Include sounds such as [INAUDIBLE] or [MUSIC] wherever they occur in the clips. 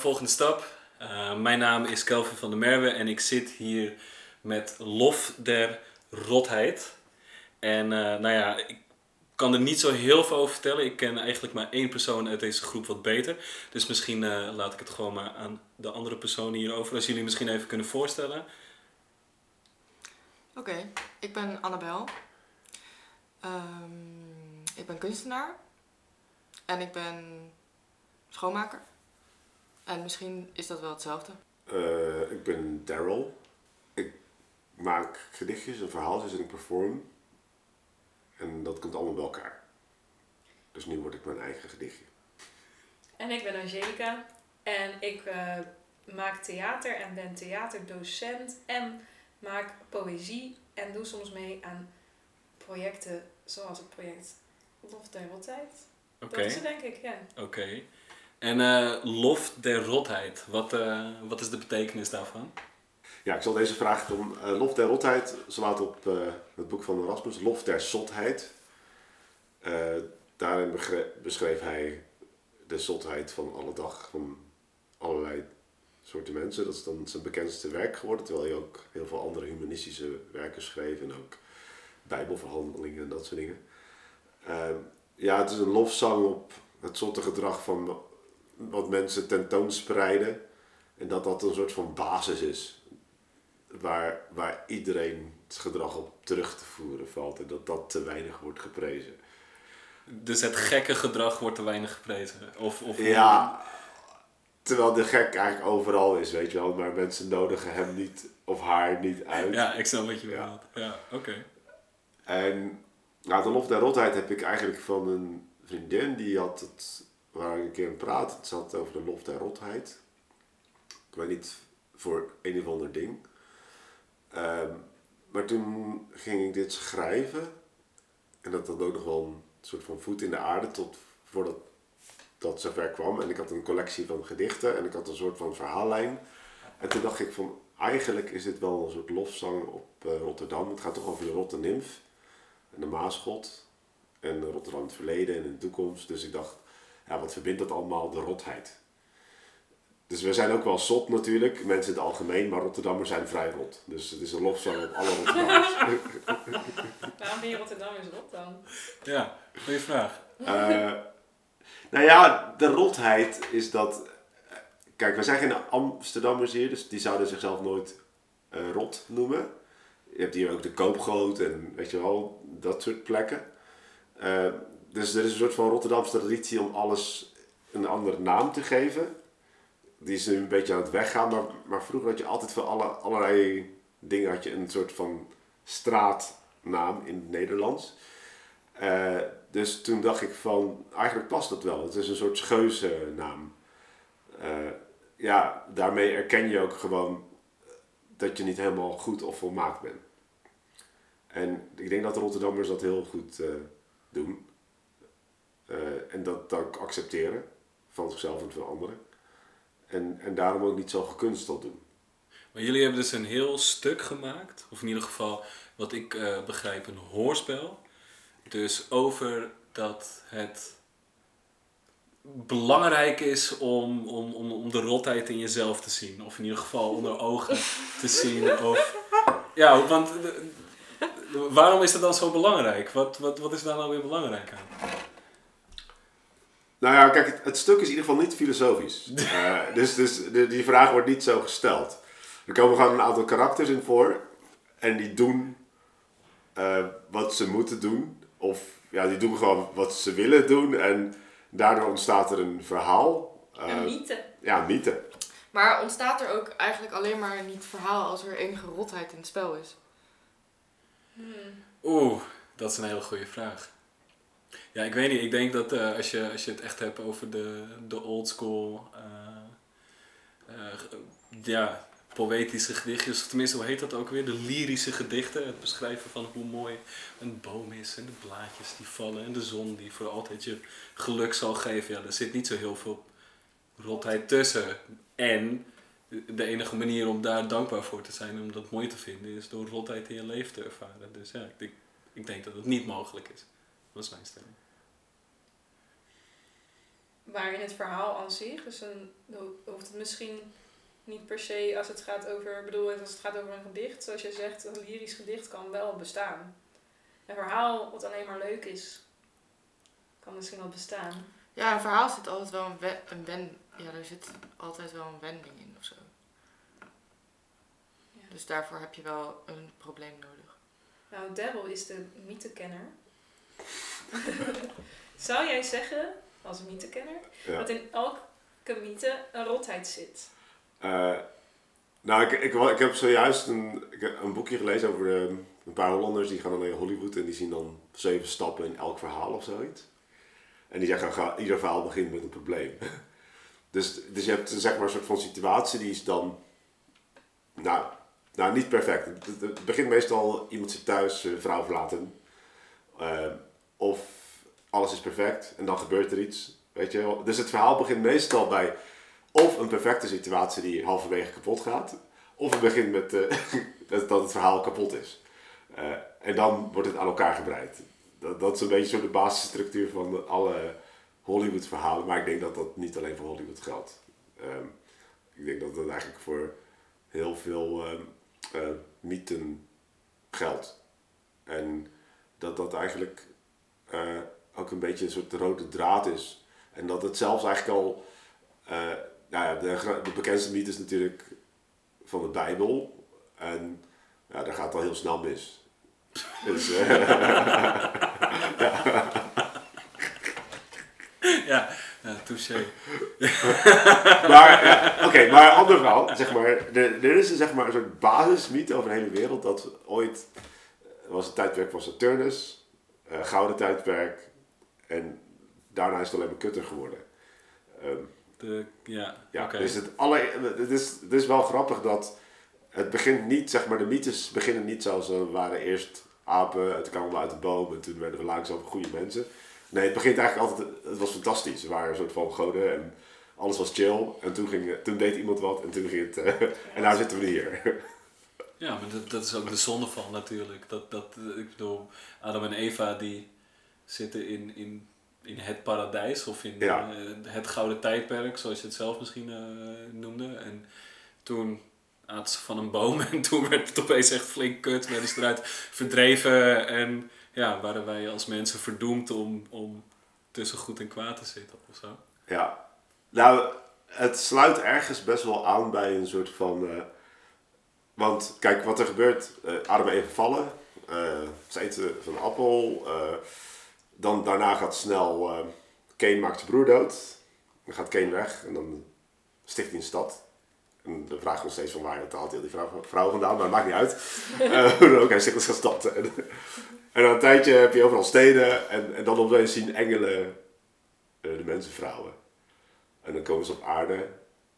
volgende stap. Uh, mijn naam is Kelvin van der Merwe en ik zit hier met Lof der Rotheid. En uh, nou ja, ik kan er niet zo heel veel over vertellen. Ik ken eigenlijk maar één persoon uit deze groep wat beter. Dus misschien uh, laat ik het gewoon maar aan de andere personen hierover. Als jullie misschien even kunnen voorstellen. Oké, ik ben Annabel. Um, ik ben kunstenaar. En ik ben schoonmaker. En misschien is dat wel hetzelfde. Uh, ik ben Daryl. Ik maak gedichtjes en verhaaltjes en ik perform. En dat komt allemaal bij elkaar. Dus nu word ik mijn eigen gedichtje. En ik ben Angelica. En ik uh, maak theater en ben theaterdocent. En maak poëzie. En doe soms mee aan projecten zoals het project Lof der Rotheid. Okay. Dat is het denk ik, ja. Oké. Okay. En uh, lof der rotheid, wat, uh, wat is de betekenis daarvan? Ja, ik zal deze vraag doen. Uh, lof der rotheid slaat op het boek van Erasmus, Lof der zotheid. daarin beschreef hij de zotheid van alle dag van allerlei soorten mensen. Dat is dan zijn bekendste werk geworden, terwijl hij ook heel veel andere humanistische werken schreef en ook bijbelverhandelingen en dat soort dingen. ja, het is een lofzang op het zotte gedrag van wat mensen tentoonspreiden. En dat dat een soort van basis is. Waar, waar iedereen het gedrag op terug te voeren valt. En dat dat te weinig wordt geprezen. Dus het gekke gedrag wordt te weinig geprezen? Of, of ja, terwijl de gek eigenlijk overal is, weet je wel. Maar mensen nodigen hem niet of haar niet uit. Ja, ik snap wat je bedoelt. Ja, ja oké. En nou, de lof der rotheid heb ik eigenlijk van een vriendin. Die had het waar ik een keer aan praat. Het zat over de lof der rotheid. Ik weet niet voor een of ander ding. Um, maar toen ging ik dit schrijven. En dat had ook nog wel een soort van voet in de aarde tot voordat dat zover kwam. En ik had een collectie van gedichten en ik had een soort van verhaallijn. En toen dacht ik van, eigenlijk is dit wel een soort lofzang op uh, Rotterdam. Het gaat toch over de Rotte Nimf en de Maasgod. En Rotterdam het verleden en de toekomst. Dus ik dacht, ja, wat verbindt dat allemaal? De rotheid. Dus we zijn ook wel zot natuurlijk, mensen in het algemeen, maar Rotterdammers zijn vrij rot. Dus het is een lofzang op alle Rotterdammers. [LAUGHS] Waarom ben je Rotterdammers rot dan? Ja, goede vraag. Uh, nou ja, de rotheid is dat... Kijk, we zijn geen Amsterdammers hier, dus die zouden zichzelf nooit uh, rot noemen. Je hebt hier ook de Koopgoot en weet je wel, dat soort plekken. Uh, dus er is een soort van Rotterdamse traditie om alles een andere naam te geven. Die is nu een beetje aan het weggaan, maar, maar vroeger had je altijd voor alle, allerlei dingen had je een soort van straatnaam in het Nederlands. Uh, dus toen dacht ik van, eigenlijk past dat wel. Het is een soort scheuze naam. Uh, ja, daarmee erken je ook gewoon dat je niet helemaal goed of volmaakt bent. En ik denk dat de Rotterdammers dat heel goed uh, doen. Uh, en dat dan accepteren van zichzelf en van anderen. En, en daarom ook niet zo gekunsteld doen. Maar jullie hebben dus een heel stuk gemaakt, of in ieder geval wat ik uh, begrijp, een hoorspel. Dus over dat het belangrijk is om, om, om, om de rotheid in jezelf te zien. Of in ieder geval onder ogen te zien. Of, ja, want waarom is dat dan zo belangrijk? Wat, wat, wat is daar nou weer belangrijk aan? Nou ja, kijk, het, stuk is in ieder geval niet filosofisch. Uh, [LAUGHS] dus dus de, die vraag wordt niet zo gesteld. Er komen gewoon een aantal karakters in voor. En die doen uh, wat ze moeten doen. Of ja, die doen gewoon wat ze willen doen. En daardoor ontstaat er een verhaal. Uh, een mythe. Ja, een mythe. Maar ontstaat er ook eigenlijk alleen maar niet verhaal als er enige rotheid in het spel is? Hmm. Oeh, dat is een hele goede vraag. Ja, ik weet niet. Ik denk dat eh, als, je, als je het echt hebt over de, de old school, eh, eh, ja, poëtische gedichtjes, of tenminste, hoe heet dat ook weer? De lyrische gedichten. Het beschrijven van hoe mooi een boom is en de blaadjes die vallen en de zon die voor altijd je geluk zal geven. Ja, er zit niet zo heel veel rotheid tussen. En de enige manier om daar dankbaar voor te zijn, om dat mooi te vinden, is door rotheid in je leven te ervaren. Dus ja, ik ik denk dat het niet mogelijk is. Dat is mijn stelling. Maar in het verhaal aan zich, dus een, dan hoeft het misschien niet per se als het gaat over, ik bedoel, als het gaat over een gedicht, zoals je zegt, een lyrisch gedicht kan wel bestaan. Een verhaal wat alleen maar leuk is, kan misschien wel bestaan. Ja, een verhaal zit altijd wel een, we- een wen... Ja, er zit altijd wel een wending in of zo. Ja. Dus daarvoor heb je wel een probleem nodig. Nou, Daryl is de mythekenner. [LAUGHS] Zou jij zeggen, als mythekenner, Ja. dat in elke mythe een rotheid zit? Eh, nou, ik, ik, ik heb zojuist een, ik een boekje gelezen over een paar Hollanders die gaan dan naar Hollywood en die zien dan zeven stappen in elk verhaal of zoiets. En die zeggen, ga, ieder verhaal begint met een probleem. [LAUGHS] dus, dus je hebt zeg maar een soort van situatie die is dan, nou, nou niet perfect. Het, begint meestal, iemand zit thuis, zijn vrouw verlaten. Eh, of alles is perfect en dan gebeurt er iets. Weet je wel? Dus het verhaal begint meestal bij of een perfecte situatie die halverwege kapot gaat, of het begint met eh, [LAUGHS] dat het verhaal kapot is. Eh, en dan wordt het aan elkaar gebreid. Dat, dat is een beetje zo de basisstructuur van alle Hollywood verhalen, maar ik denk dat dat niet alleen voor Hollywood geldt. Ehm, ik denk dat dat eigenlijk voor heel veel ehm eh, mythen geldt. En dat dat eigenlijk eh, ook een beetje een soort rode draad is. En dat het zelfs eigenlijk al eh, nou ja, de, de bekendste mythe is natuurlijk van de Bijbel. En ja, daar gaat het al heel snel mis. [LAUGHS] Dus, eh, [LAUGHS] Ja, ja touché. [LAUGHS] maar ja, oké, maar ander verhaal. Zeg maar, er, er is een, zeg maar, een soort basismythe over de hele wereld dat ooit was een tijdperk van Saturnus, eh, gouden tijdperk, en daarna is het alleen maar kutter geworden. Ehm, De, ja, Ja, oké. dus het, alle, het, is, het is wel grappig dat het begint niet, zeg maar, de mythes beginnen niet zoals we waren eerst apen, het kwamen we uit de boom en toen werden we langzaam goede mensen. Nee, het begint eigenlijk altijd, het was fantastisch. We waren een soort van goden en alles was chill. En toen, ging, toen deed iemand wat en toen ging het, eh, [LAUGHS] en nou zitten we hier. Ja, maar dat, dat is ook de zonde van natuurlijk. Dat, dat, ik bedoel, Adam en Eva die zitten in, in, in het paradijs of in Ja. eh, het gouden tijdperk, zoals je het zelf misschien eh, noemde. En toen aten ze van een boom [LAUGHS] en toen werd het opeens echt flink kut. Werden ze eruit verdreven en ja, waren wij als mensen verdoemd om, om tussen goed en kwaad te zitten of zo. Ja, nou, het sluit ergens best wel aan bij een soort van. eh, want kijk, wat er gebeurt, eh Adam en Eva vallen, eh, ze eten van een appel, eh, dan daarna gaat snel. Cain maakt zijn broer dood, dan gaat Cain weg en dan sticht hij een stad. En de vraag nog steeds van waar haalt hij die vrouw, vrouw vandaan, maar dat maakt niet uit. [LAUGHS] Dan ook, hij sticht een stad. En, en na een tijdje heb je overal steden en, en dan opeens zien engelen eh, de mensenvrouwen. En dan komen ze op aarde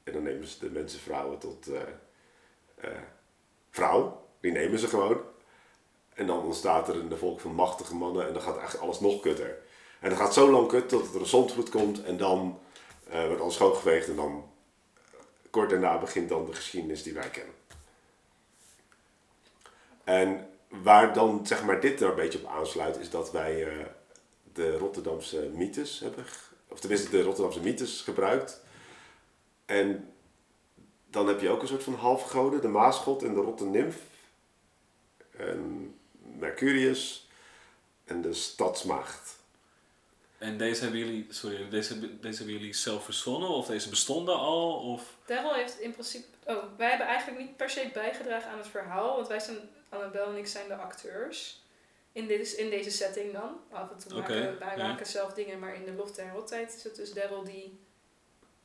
en dan nemen ze de mensenvrouwen tot vrouw. Die nemen ze gewoon. En dan ontstaat er een volk van machtige mannen en dan gaat eigenlijk alles nog kutter. En dan gaat zo lang kut tot er een zondvloed komt en dan eh, wordt alles schoongeveegd en dan eh, kort daarna begint dan de geschiedenis die wij kennen. En waar dan zeg maar dit er een beetje op aansluit is dat wij eh, de Rotterdamse mythes hebben, of tenminste de Rotterdamse mythes gebruikt. En dan heb je ook een soort van halfgoden, de Maasgod en de Rotte Nymf. En Mercurius en de Stadsmaagd. En deze hebben jullie, sorry, deze, deze hebben jullie zelf verzonnen of deze bestonden al? Of? Daryl heeft in principe... Oh, wij hebben eigenlijk niet per se bijgedragen aan het verhaal. Want wij zijn, Annabel en ik zijn de acteurs. In, dit, in deze setting dan. Af en toe maken wij ja. maken zelf dingen. Maar in de lof der rottijd is het dus Daryl die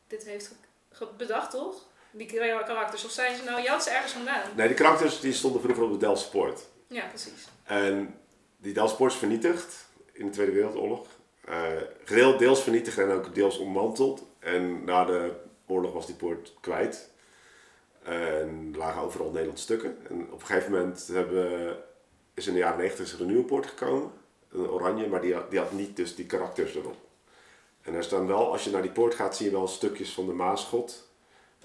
dit heeft ge- ge- bedacht, toch? Die kar- karakters. Of zijn ze nou... Je had ze ergens vandaan. Nee, de karakters die stonden vroeger op de Delft Sport. Ja, precies. En die Delft Sport is vernietigd in de Tweede Wereldoorlog. gedeel- deels vernietigd en ook deels ontmanteld. En na de oorlog was die poort kwijt. En er lagen overal Nederlandse stukken. En op een gegeven moment hebben, is in de jaren 90 is er een nieuwe poort gekomen. Een oranje, maar die had, die had niet dus die karakters erop. En er staan wel, als je naar die poort gaat, zie je wel stukjes van de Maasgod.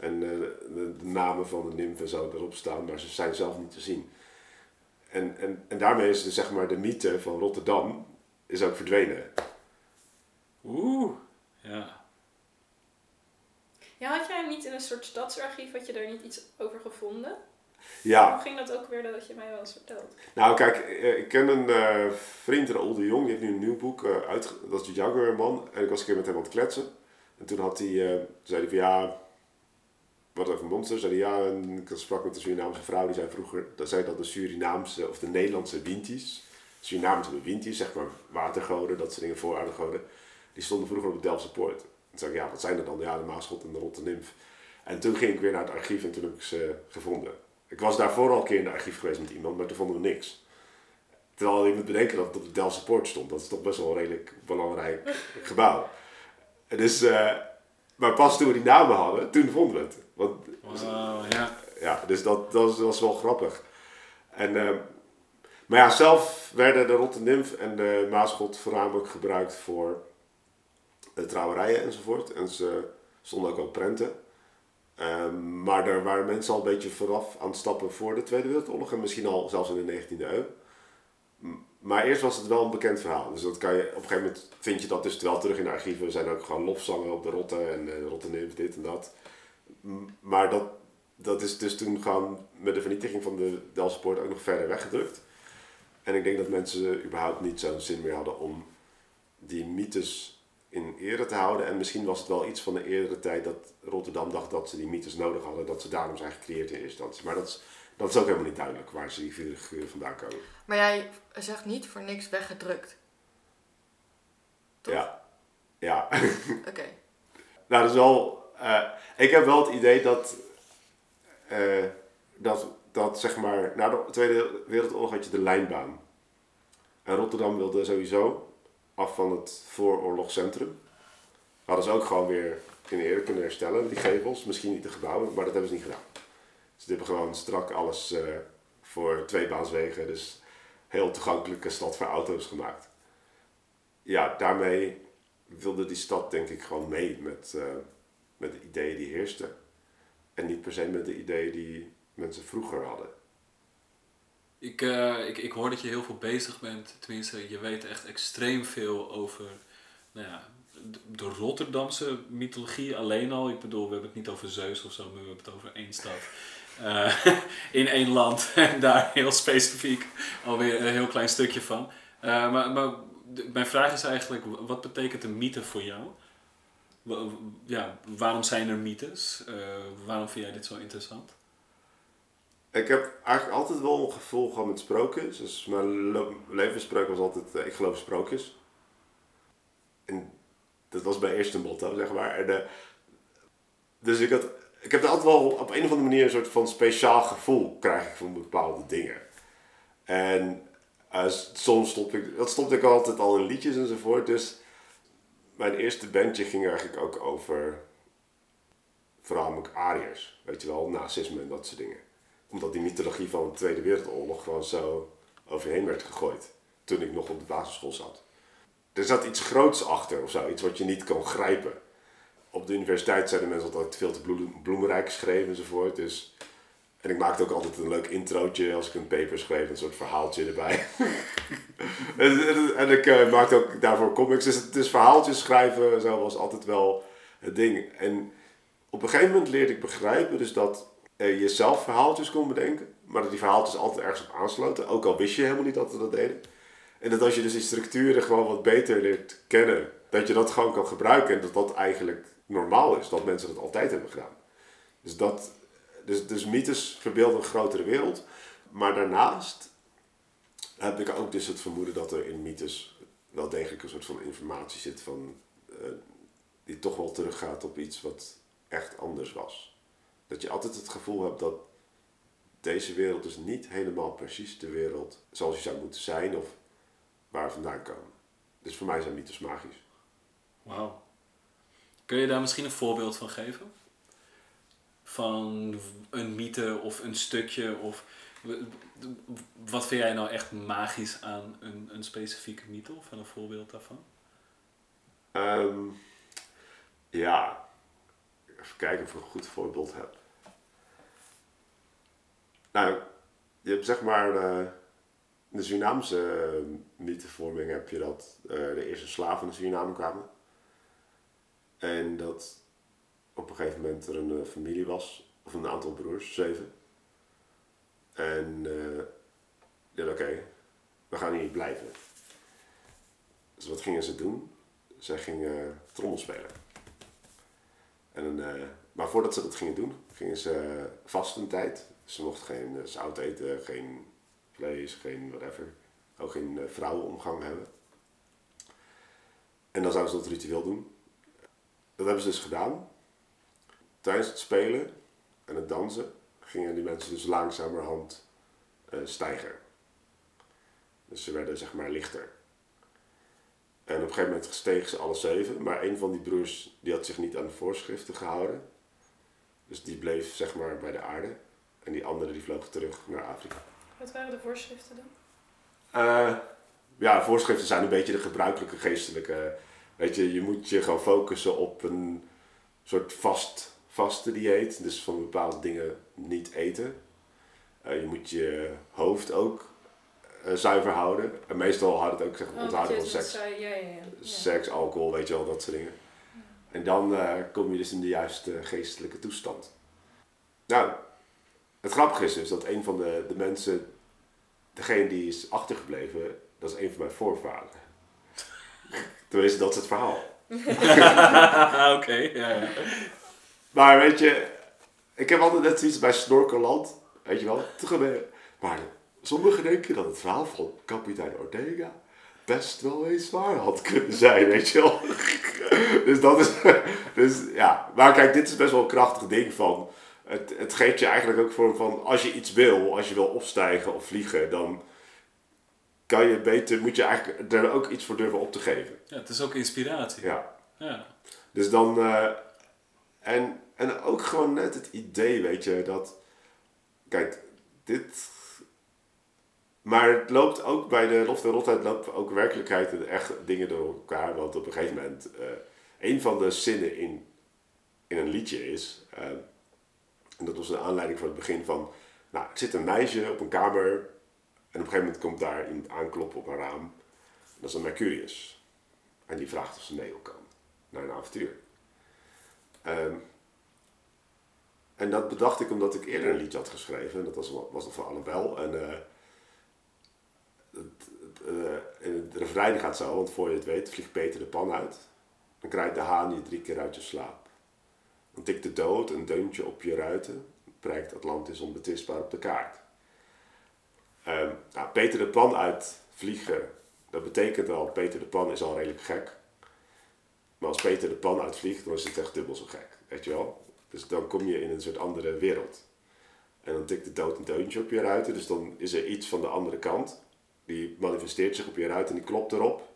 En eh, de, de namen van de nimf en zo erop staan, maar ze zijn zelf niet te zien. En, en, en daarmee is dus, zeg maar de mythe van Rotterdam is ook verdwenen. Oeh, ja. Ja, had jij niet in een soort stadsarchief, had je daar niet iets over gevonden? Ja, Hoe ging dat ook weer dat je mij wel eens verteld? nou kijk, eh, ik ken een eh, vriend, Raoul de Jong, die heeft nu een nieuw boek uh, uit, dat is de Jaguar man. En ik was een keer met hem aan het kletsen. En toen had hij, eh, zei hij van ja, wat over monsters. Hij ja, en ik sprak met een Surinaamse vrouw, die zei vroeger, dat zei dat de Surinaamse of de Nederlandse winties, Surinamers hebben winties, zeg maar watergoden, dat soort dingen, voorouderdgoden, die stonden vroeger op de Delftse Poort. Toen zei ik, ja, wat zijn er dan? Ja, de Maasgod en de Rotte Nimf. En toen ging ik weer naar het archief en toen heb ik ze gevonden. Ik was daarvoor al een keer in het archief geweest met iemand, maar toen vonden we niks. Terwijl je moet bedenken dat het op de Delftse Poort stond. Dat is toch best wel een redelijk belangrijk [LAUGHS] gebouw. En Dus, eh, maar pas toen we die namen hadden, toen vonden we het. Want, Wauw, ja. ja, dus dat, dat, was, dat was wel grappig. En, eh, maar ja, zelf werden de Rotte Nimf en de Maasgod voornamelijk gebruikt voor de trouwerijen enzovoort. En ze stonden ook op prenten. Ehm, maar daar waren mensen al een beetje vooraf aan het stappen voor de Tweede Wereldoorlog. En misschien al zelfs in de 19e eeuw. Maar eerst was het wel een bekend verhaal. Dus dat kan je, op een gegeven moment vind je dat dus wel terug in de archieven. Er zijn ook gewoon lofzangen op de rotte en eh, de rotte nimf, dit en dat. Maar dat, dat is dus toen gewoon met de vernietiging van de Delftse Poort ook nog verder weggedrukt. En ik denk dat mensen überhaupt niet zo'n zin meer hadden om die mythes in ere te houden. En misschien was het wel iets van de eerdere tijd dat Rotterdam dacht dat ze die mythes nodig hadden. Dat ze daarom zijn gecreëerd in eerste instantie. Maar dat is, dat is ook helemaal niet duidelijk waar ze die figuren vandaan komen. Maar jij zegt niet voor niks weggedrukt. Toch? Ja. Ja. [LAUGHS] Oké. Nou, dat is wel. Eh, ik heb wel het idee dat. eh, dat, dat zeg maar. Na de Tweede Wereldoorlog had je de lijnbaan. En Rotterdam wilde sowieso af van het vooroorlogscentrum. Hadden ze ook gewoon weer in ere kunnen herstellen, die gevels. Misschien niet de gebouwen, maar dat hebben ze niet gedaan. Ze hebben gewoon strak alles eh, voor tweebaanswegen. Dus heel toegankelijke stad voor auto's gemaakt. Ja, daarmee wilde die stad denk ik gewoon mee met, met de ideeën die heersten. En niet per se met de ideeën die mensen vroeger hadden. Ik, eh, ik, ik hoor dat je heel veel bezig bent. Tenminste, je weet echt extreem veel over nou ja, de, Rotterdamse mythologie alleen al. Ik bedoel, we hebben het niet over Zeus of zo, maar we hebben het over één stad. Eh, [LAUGHS] in één land. [LAUGHS] En daar heel specifiek alweer een heel klein stukje van. Eh, maar maar mijn vraag is eigenlijk, wat betekent een mythe voor jou? Ja, waarom zijn er mythes? Eh, waarom vind jij dit zo interessant? Ik heb eigenlijk altijd wel een gevoel gehad met sprookjes. Dus mijn levensspreuk was altijd, eh, ik geloof sprookjes. En dat was mijn eerste motto, zeg maar. Eh, dus ik, had, ik heb er altijd wel op een of andere manier een soort van speciaal gevoel krijg ik van bepaalde dingen. En soms stop ik, dat stopte ik altijd al in liedjes enzovoort. Dus mijn eerste bandje ging eigenlijk ook over voornamelijk Ariërs. Weet je wel, nazisme en dat soort dingen omdat die mythologie van de Tweede Wereldoorlog gewoon zo overheen werd gegooid. Toen ik nog op de basisschool zat. Er zat iets groots achter of zo, iets wat je niet kon grijpen. Op de universiteit zeiden mensen altijd veel te bloem- bloemrijk geschreven enzovoort. Dus, en ik maakte ook altijd een leuk introotje als ik een paper schreef, een soort verhaaltje erbij. [LAUGHS] en, en- ik eh, maakte ook daarvoor comics. Dus, dus verhaaltjes schrijven zo was altijd wel het ding. En op een gegeven moment leerde ik begrijpen dus dat eh, je zelf verhaaltjes kon bedenken, maar dat die verhaaltjes altijd ergens op aansloten. Ook al wist je helemaal niet dat ze dat deden. En dat als je dus die structuren gewoon wat beter leert kennen, dat je dat gewoon kan gebruiken en dat dat eigenlijk normaal is, dat mensen dat altijd hebben gedaan. Dus, dat, dus, dus mythes verbeelden een grotere wereld, maar daarnaast heb ik ook dus het vermoeden dat er in mythes wel degelijk een soort van informatie zit van, eh, die toch wel teruggaat op iets wat echt anders was dat je altijd het gevoel hebt dat deze wereld dus niet helemaal precies de wereld zoals je zou moeten zijn of waar we vandaan komen. Dus voor mij zijn mythes magisch. Wauw. Kun je daar misschien een voorbeeld van geven? Van een mythe of een stukje of wat vind jij nou echt magisch aan een, een specifieke mythe of een voorbeeld daarvan? Ehm, ja, even kijken of ik een goed voorbeeld heb. Nou, je hebt zeg maar eh, in de Surinaamse eh, mythevorming heb je dat eh, de eerste slaven naar Suriname kwamen. En dat op een gegeven moment er een eh, familie was, of een aantal broers, zeven. En eh ja, oké, we gaan hier blijven. Dus wat gingen ze doen? Zij gingen trommel spelen. En, eh, maar voordat ze dat gingen doen, gingen ze vast een tijd. Ze mochten geen zout eten, geen vlees, geen whatever. Ook geen vrouwenomgang hebben. En dan zouden ze dat ritueel doen. Dat hebben ze dus gedaan. Tijdens het spelen en het dansen gingen die mensen dus langzamerhand eh, stijgen. Dus ze werden zeg maar lichter. En op een gegeven moment stegen ze alle zeven, maar een van die broers die had zich niet aan de voorschriften gehouden. Dus die bleef zeg maar bij de aarde. En die andere die vloog terug naar Afrika. Wat waren de voorschriften dan? Eh, ja, voorschriften zijn een beetje de gebruikelijke geestelijke. Weet je, je moet je gewoon focussen op een soort vast, vaste dieet. Dus van bepaalde dingen niet eten. Eh, je moet je hoofd ook eh, zuiver houden. En meestal houdt het ook zeg, Oh, onthouden van seks. ja, ja, ja. Seks, alcohol, weet je wel, dat soort dingen. En dan eh, kom je dus in de juiste geestelijke toestand. Nou, het grappige is dus dat een van de, de mensen, degene die is achtergebleven, dat is een van mijn voorvaderen. [LAUGHS] Tenminste, dat is het verhaal. [LAUGHS] [LAUGHS] Oké, ja. Maar weet je, ik heb altijd net zoiets bij Snorkeland, weet je wel, te gebeuren. Maar sommigen denken dat het verhaal van kapitein Ortega best wel eens waar had kunnen zijn, weet je wel. [LAUGHS] Dus dat is, dus ja. Maar kijk, dit is best wel een krachtig ding van, het, het geeft je eigenlijk ook voor van, als je iets wil, als je wil opstijgen of vliegen, dan kan je beter, moet je eigenlijk er ook iets voor durven op te geven. ja, het is ook inspiratie. Ja. Ja. Dus dan. eh, en, en ook gewoon net het idee, weet je, dat. Kijk, dit. Maar het loopt ook bij de loft en rotheid loopt ook werkelijkheid en echt dingen door elkaar. Want op een gegeven moment. eh een van de zinnen in, in een liedje is. eh, en dat was een aanleiding voor het begin van. Nou, er zit een meisje op een kamer. En op een gegeven moment komt daar iemand aankloppen op een raam. Dat is een Mercurius. En die vraagt of ze mee wil komen naar een avontuur. Ehm, en dat bedacht ik omdat ik eerder een liedje had geschreven. En dat was, was van Annabel. En eh, het, het, in het gaat zo, want voor je het weet vliegt Peter de pan uit. Dan krijgt de haan je drie keer uit je slaap. Dan tikt de dood een deuntje op je ruiten. Prijkt Atlantis onbetwistbaar op de kaart. Ehm, nou, Peter de pan uit vliegen, dat betekent al, Peter de pan is al redelijk gek. Maar als Peter de pan uitvliegt, dan is het echt dubbel zo gek. Weet je wel? Dus dan kom je in een soort andere wereld. En dan tikt de dood een deuntje op je ruiten. Dus dan is er iets van de andere kant. Die manifesteert zich op je ruit en die klopt erop.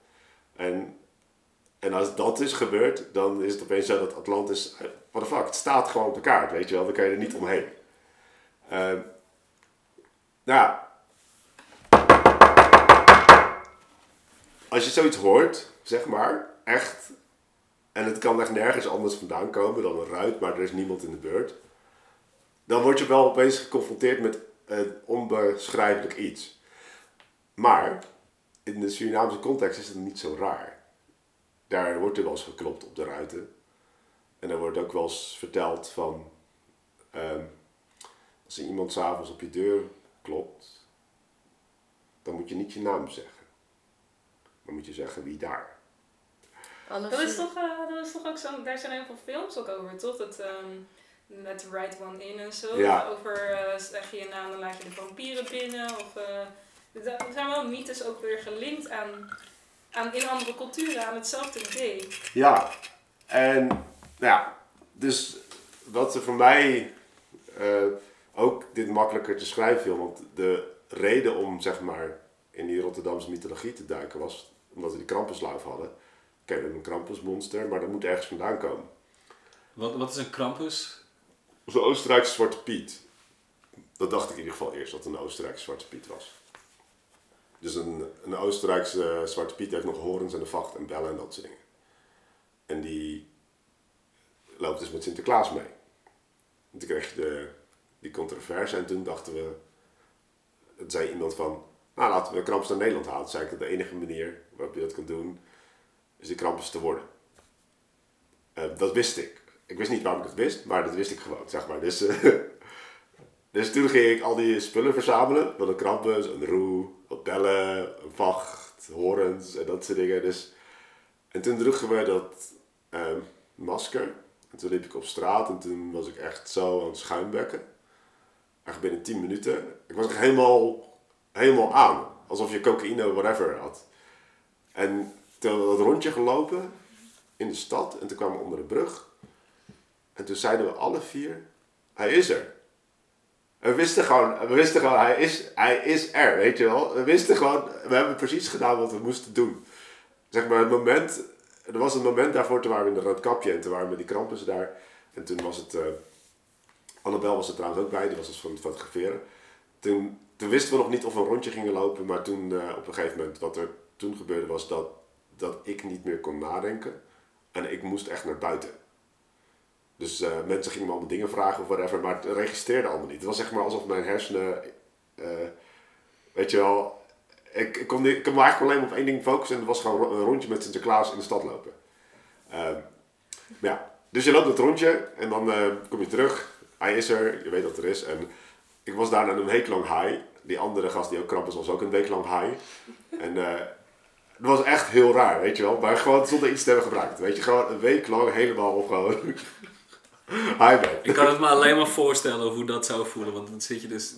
En, en als dat is gebeurd, dan is het opeens zo dat Atlantis... eh, What the fuck, het staat gewoon op de kaart, weet je wel. Dan kan je er niet omheen. Ehm nou, als je zoiets hoort, zeg maar, echt, en het kan echt nergens anders vandaan komen dan een ruit, maar er is niemand in de beurt, dan word je wel opeens geconfronteerd met een onbeschrijfelijk iets. Maar in de Surinaamse context is het niet zo raar. Daar wordt er wel eens geklopt op de ruiten. En er wordt ook wel eens verteld van, ehm, als er iemand s'avonds op je deur klopt, dan moet je niet je naam zeggen. Dan moet je zeggen wie daar. Dat is, Su- toch, eh, dat is toch ook zo, daar zijn heel veel films ook over, toch? Dat, ehm, met The Right One In en zo. Ja. Over uh, zeg je je naam, dan laat je de vampieren binnen. Of, eh, er zijn wel mythes ook weer gelinkt aan, aan in andere culturen, aan hetzelfde idee. Ja, en nou ja, dus wat er voor mij eh, ook dit makkelijker te schrijven viel, want de reden om zeg maar in die Rotterdamse mythologie te duiken was omdat we die Krampusluif hadden. Oké, een Krampusmonster, maar dat moet ergens vandaan komen. Wat, wat is een Krampus? Zo'n Oostenrijkse Zwarte Piet. Dat dacht ik in ieder geval eerst, dat het een Oostenrijkse Zwarte Piet was. Dus een, een Oostenrijkse eh, Zwarte Piet heeft nog horens en de vacht en bellen en dat soort dingen. En die loopt dus met Sinterklaas mee. En toen kreeg je de, die controverse en toen dachten we... Het zei iemand van, nou laten we Krampus naar Nederland halen. Toen zei ik dat de enige manier waarop je dat kan doen, is die Krampus te worden. Eh, dat wist ik. Ik wist niet waarom ik dat wist, maar dat wist ik gewoon, zeg maar. Dus, eh, [LAUGHS] dus toen ging ik al die spullen verzamelen. Van een krampus, een roe, wat bellen, een vacht, horens en dat soort dingen. Dus, en toen droegen we dat ehm, masker. En toen liep ik op straat en toen was ik echt zo aan het schuimbekken. Echt binnen 10 minuten. Ik was echt helemaal, helemaal aan. Alsof je cocaïne whatever had. En toen hadden we dat rondje gelopen in de stad. En toen kwamen we onder de brug. En toen zeiden we alle vier, hij is er. We wisten gewoon, we wisten gewoon hij, is, hij is er, weet je wel. We wisten gewoon, we hebben precies gedaan wat we moesten doen. Zeg maar, het moment, er was een moment daarvoor, toen waren we in de Roodkapje en toen waren we met die krampus daar. En toen was het, eh Annabel was er trouwens ook bij, die was dus van het fotograferen. Toen, toen wisten we nog niet of we een rondje gingen lopen, maar toen eh, op een gegeven moment, wat er toen gebeurde was dat, dat ik niet meer kon nadenken. En ik moest echt naar buiten. Dus eh, mensen gingen me allemaal dingen vragen of whatever, maar het registreerde allemaal niet. Het was zeg maar alsof mijn hersenen, eh, weet je wel, ik, kon, ik kon me eigenlijk alleen maar op één ding focussen en dat was gewoon een rondje met Sinterklaas in de stad lopen. Ehm, ja, dus je loopt het rondje en dan eh, kom je terug. Hij is er, je weet dat er is. En ik was daarna een week lang high. Die andere gast die ook Krampus was ook een week lang high. En het was echt heel raar, weet je wel. Maar gewoon zonder iets te hebben gebruikt. Weet je, gewoon een week lang helemaal gewoon [LAUGHS] high ben. Ik kan het me alleen maar voorstellen hoe dat zou voelen. Want dan zit je dus,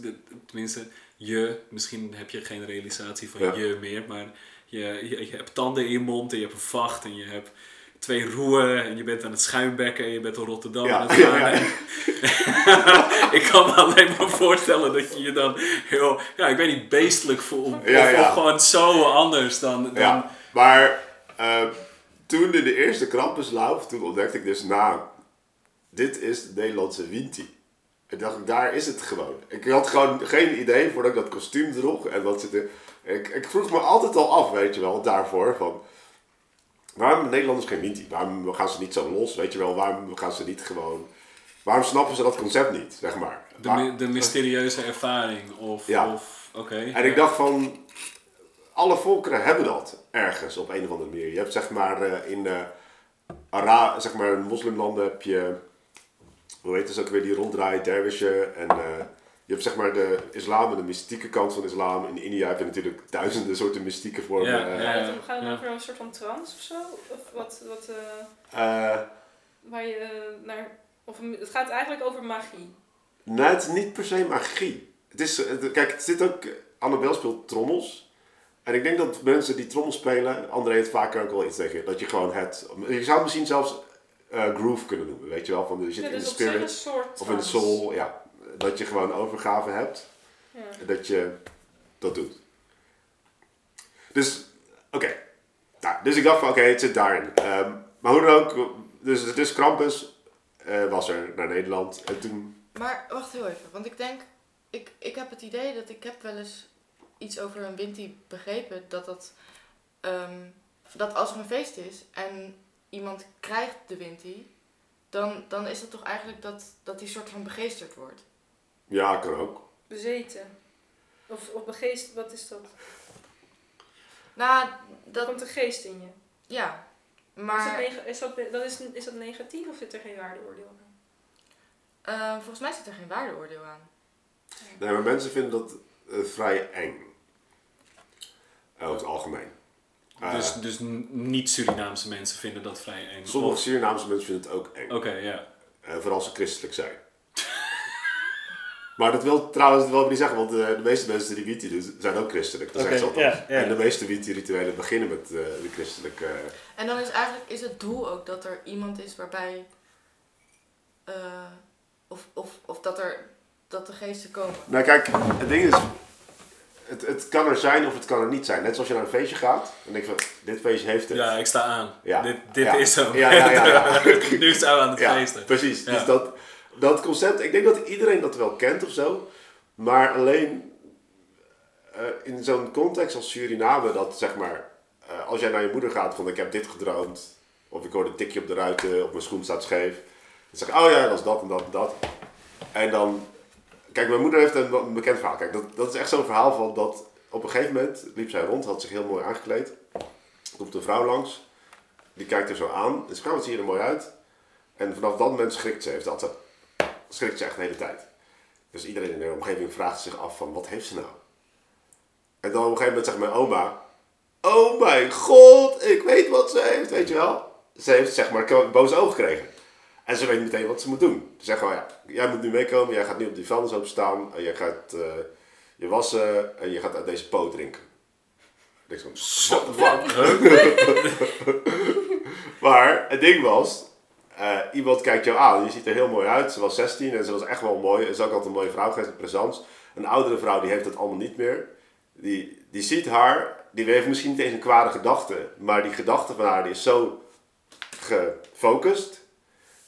tenminste, je, misschien heb je geen realisatie van Ja. je meer, maar je, je, je hebt tanden in je mond en je hebt een vacht en je hebt twee roeën en je bent aan het schuimbekken en je bent in Rotterdam Ja, aan het gaan. ja. [LAUGHS] ik kan me alleen maar voorstellen dat je je dan heel, ja, ik weet niet, beestelijk voelt. Of, gewoon zo anders dan, dan maar eh, toen in de eerste Krampuslauf, toen ontdekte ik dus, nou, dit is de Nederlandse Winti. En dacht ik, daar is het gewoon. Ik had gewoon geen idee voordat ik dat kostuum droeg. En wat zit er. Ik, ik vroeg me altijd al af, weet je wel, daarvoor. Van, waarom Nederlanders geen Winti? Waarom gaan ze niet zo los, weet je wel? Waarom gaan ze niet gewoon... Waarom snappen ze dat concept niet, zeg maar? de, Waar- de mysterieuze ervaring. Of, Ja. of oké. En ik dacht van, alle volkeren hebben dat ergens op een of andere manier. Je hebt zeg maar eh, in Ara, zeg maar in moslimlanden heb je, hoe heet het ook weer, die ronddraai dervishen. En eh, je hebt zeg maar de islam en de mystieke kant van de islam. In India heb je natuurlijk duizenden soorten mystieke vormen. Ja, eh, ja. Ja. over een soort van trance of zo? Of wat, wat eh, eh, waar je eh, naar... Of het gaat eigenlijk over magie. nee, het is niet per se magie. Het is, het- kijk, het zit ook, Annabel speelt trommels. En ik denk dat mensen die trommels spelen, André heeft vaker ook wel iets tegen, dat je gewoon het, je zou het misschien zelfs eh, groove kunnen noemen, weet je wel, van je zit Ja, in de dus een spirit. Of in de soul, ja. Dat je gewoon overgave hebt. Ja. En dat je dat doet. Dus, oké. Nou, dus ik dacht van, oké, het zit daarin. Ehm, maar hoe dan ook, dus, dus Krampus eh, was er naar Nederland. En toen, Maar wacht heel even, want ik denk, ik, ik heb het idee dat ik heb wel eens iets over een Winti begrepen, dat dat, ehm, dat als er een feest is en iemand krijgt de Winti, dan, dan is het toch eigenlijk dat, dat die soort van begeesterd wordt. Ja, kan ook. Bezeten. Of op een geest, wat is dat? Nou, dat, komt een geest in je. ja, Is, dat, maar neg- is, dat, dat is, is dat negatief of zit er geen waardeoordeel aan? eh, volgens mij zit er geen waardeoordeel aan. Nee, maar mensen vinden dat eh, vrij eng. Eh, over het algemeen. Dus, dus n- niet-Surinaamse mensen vinden dat vrij eng. sommige Of- Surinaamse mensen vinden het ook eng. Oké, ja. Eh, vooral als ze christelijk zijn. Maar dat wil trouwens wel niet zeggen, want eh, de meeste mensen die Witi doen zijn ook christelijk. Dat zegt ja. En de meeste Witi-rituelen beginnen met eh, de christelijke... En dan is eigenlijk is het doel ook dat er iemand is waarbij. eh, of, of, of dat er dat de geesten komen. Nou kijk, het ding is... het, het kan er zijn of het kan er niet zijn. Net zoals je naar een feestje gaat en denk van, dit feestje heeft het. Ja, ik sta aan. Ja. Dit, dit Ja. is zo. Ja, ja, ja, ja. [LAUGHS] nu zijn we aan het Ja, feesten. precies. Ja. Dus dat, dat concept, ik denk dat iedereen dat wel kent of zo. Maar alleen eh, in zo'n context als Suriname, dat zeg maar, eh, als jij naar je moeder gaat van ik heb dit gedroomd. Of ik hoor een tikje op de ruiten, op mijn schoen staat scheef. Dan zeg oh ja, dat is dat en dat en dat. En dan, kijk, mijn moeder heeft een, bekend verhaal. Kijk, dat, dat is echt zo'n verhaal van dat op een gegeven moment liep zij rond, had zich heel mooi aangekleed. Komt een vrouw langs, die kijkt er zo aan. Vrouw, wat zie je er mooi uit. En vanaf dat moment schrikt ze. Heeft dat ze, schrikt ze echt de hele tijd. Dus iedereen in de omgeving vraagt zich af van, wat heeft ze nou? En dan op een gegeven moment zegt mijn oma... Oh mijn god, ik weet wat ze heeft, weet je wel? Ze heeft zeg maar een boze oog gekregen. En ze weet meteen wat ze moet doen. Ze zegt gewoon, ja, jij moet nu meekomen. Jij gaat nu op die vuilnishoop staan. En jij gaat eh, je wassen. En je gaat uit deze poot drinken. Ik denk zo, fuck? [LAUGHS] maar het ding was, eh, iemand kijkt jou aan. Je ziet er heel mooi uit. Ze was 16 en ze was echt wel mooi. Ze is ook altijd een mooie vrouw geweest, met presence. Een oudere vrouw die heeft dat allemaal niet meer. Die, die ziet haar, die heeft misschien niet eens een kwade gedachte. Maar die gedachte van haar die is zo gefocust.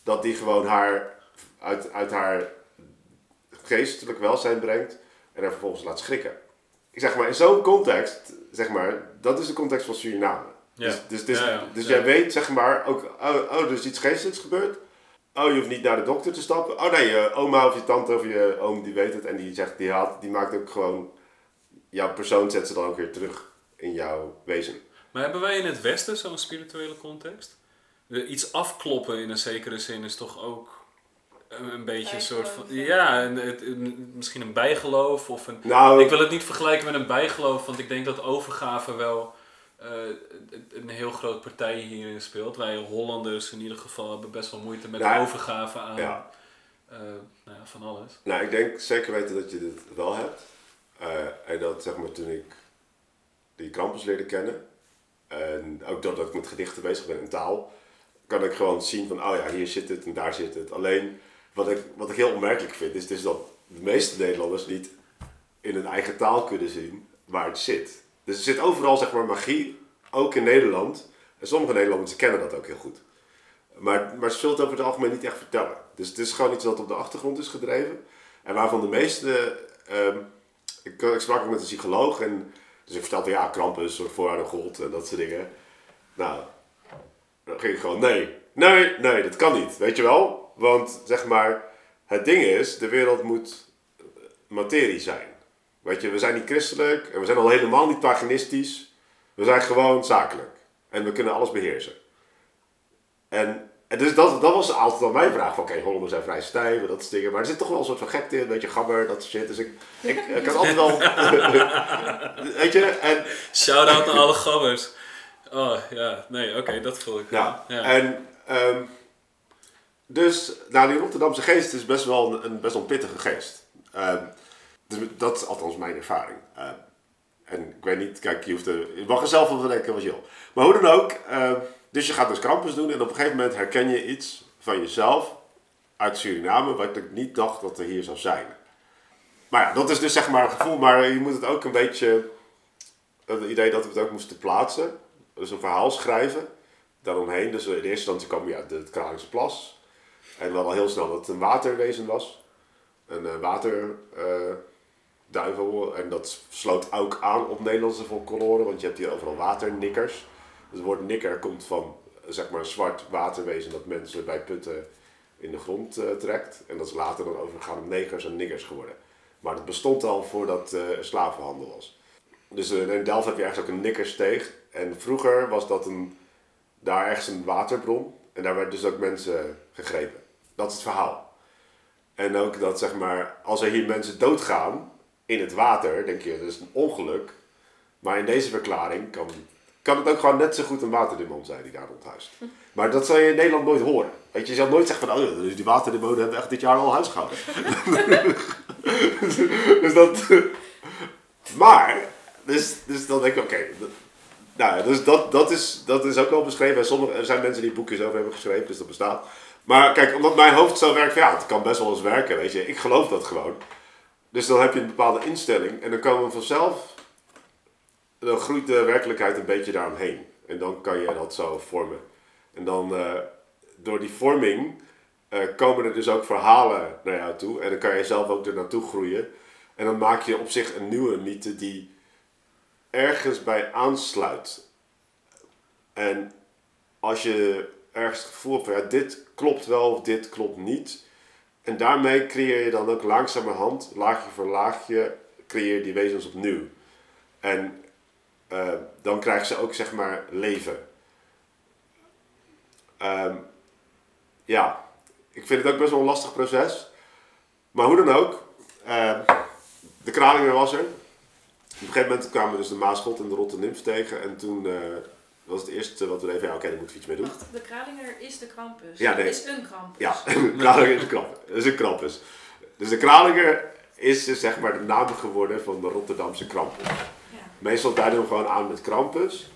Dat die gewoon haar uit, uit haar geestelijk welzijn brengt. En haar vervolgens laat schrikken. Ik zeg maar, in zo'n context, zeg maar, dat is de context van Suriname. Ja. Dus, dus, dus, Ja, ja. dus Ja. jij weet, zeg maar, ook, oh, oh, er is iets geestelijks gebeurd. Oh, je hoeft niet naar de dokter te stappen. Oh nee, je oma of je tante of je oom, die weet het. En die zegt, die, haalt, die maakt ook gewoon, jouw persoon zet ze dan ook weer terug in jouw wezen. Maar hebben wij in het Westen zo'n spirituele context? Iets afkloppen in een zekere zin is toch ook een beetje een soort van... Ja, een, misschien een bijgeloof of een... Nou, Ik wil het niet vergelijken met een bijgeloof, want ik denk dat overgave wel een heel groot partij hierin speelt. Wij Hollanders in ieder geval hebben best wel moeite met Ja. overgave aan ja. eh, nou ja, van alles. Nou, ik denk zeker weten dat je dit wel hebt. Eh, en dat zeg maar toen ik die Krampus leerde kennen. En ook doordat ik met gedichten bezig ben en taal. Kan ik gewoon zien van, oh ja, hier zit het en daar zit het. Alleen, wat ik, wat ik heel opmerkelijk vind, is dus dat de meeste Nederlanders niet in hun eigen taal kunnen zien waar het zit. Dus er zit overal zeg maar magie, ook in Nederland. En sommige Nederlanders kennen dat ook heel goed. Maar, maar ze zullen het over het algemeen niet echt vertellen. Dus het is gewoon iets dat op de achtergrond is gedreven. En waarvan de meeste... ehm, ik, ik sprak ook met een psycholoog en dus ik vertelde, ja, een soort voorwaarde god en dat soort dingen. Nou, dan ging ik gewoon, nee, nee, nee, dat kan niet, weet je wel? Want, zeg maar, het ding is, de wereld moet materie zijn. Weet je, we zijn niet christelijk en we zijn al helemaal niet paganistisch. We zijn gewoon zakelijk. En we kunnen alles beheersen. En, en dus dat, dat was altijd al mijn vraag. Van oké, Hollanders zijn vrij stijf en dat soort dingen. Maar er zit toch wel een soort van gekte in, een beetje gabber, dat soort shit. Dus ik, ik, ik had altijd wel... [LAUGHS] weet je, en... Shout-out naar alle gabbers. Oh ja, nee, oké, dat voel ik. Ja, ja. en... ehm, dus, nou, die Rotterdamse geest is best wel een, een best wel een pittige geest. Ehm, dat is althans mijn ervaring. Ehm, en ik weet niet, kijk, je, hoeft er, je mag er zelf van denken wat je wil. Maar hoe dan ook, ehm, dus je gaat dus krampus doen en op een gegeven moment herken je iets van jezelf uit Suriname wat ik niet dacht dat er hier zou zijn. Maar ja, dat is dus zeg maar een gevoel, maar je moet het ook een beetje, het idee dat we het ook moesten plaatsen, dus een verhaal schrijven, daaromheen. Dus in eerste instantie kwam ja, de het Kralingse Plas. En we hadden al heel snel dat het een waterwezen was. Een eh, waterduivel. en dat sloot ook aan op Nederlandse folklore, want je hebt hier overal waternikkers. Dus het woord nikker komt van zeg maar een zwart waterwezen dat mensen bij putten in de grond eh, trekt. En dat is later dan overgegaan op negers en niggers geworden. Maar dat bestond al voordat eh, slavenhandel was. Dus eh, in Delft heb je ergens ook een nikkersteeg. En vroeger was dat een, daar ergens een waterbron. En daar werden dus ook mensen gegrepen. Dat is het verhaal. En ook dat zeg maar, als er hier mensen doodgaan in het water, denk je, dat is een ongeluk. Maar in deze verklaring kan, kan het ook gewoon net zo goed een waterdemon zijn die daar rondhuist. Maar dat zal je in Nederland nooit horen. Weet je, je zal nooit zeggen van, oh dus die waterdemonen hebben echt dit jaar al huis gehouden. [LAUGHS] dus dat... Maar, dus, dus dan denk ik, oké, nou ja, dus dat, dat, is, dat is ook wel beschreven. En sommige, er zijn mensen die boekjes over hebben geschreven, dus dat bestaat. Maar kijk, omdat mijn hoofd zo werkt, ja, het kan best wel eens werken, weet je. Ik geloof dat gewoon. Dus dan heb je een bepaalde instelling en dan komen vanzelf, dan groeit de werkelijkheid een beetje daaromheen. En dan kan je dat zo vormen. En dan, eh, door die vorming, eh, komen er dus ook verhalen naar jou toe. En dan kan je zelf ook er naartoe groeien. En dan maak je op zich een nieuwe mythe die ergens bij aansluit. En als je ergens het gevoel hebt van ja, dit klopt wel of dit klopt niet. En daarmee creëer je dan ook langzamerhand, laagje voor laagje, creëer die wezens opnieuw. En eh, dan krijgen ze ook zeg maar leven. Ehm, ja, ik vind het ook best wel een lastig proces. Maar hoe dan ook, ehm, de Kralinger was er. Op een gegeven moment kwamen dus de Maasgod en de Rotte Nymf tegen. En toen eh, was het eerste wat we even, ja oké, daar moeten we iets mee doen. Wacht, de Kralinger is de Krampus. Ja, nee. Is een Krampus. Ja, [LAUGHS] Kralinger is een krampus. Dat is een krampus. Dus de Kralinger is dus zeg maar de naam geworden van de Rotterdamse krampus. Ja. Meestal duiden we hem gewoon aan met krampus.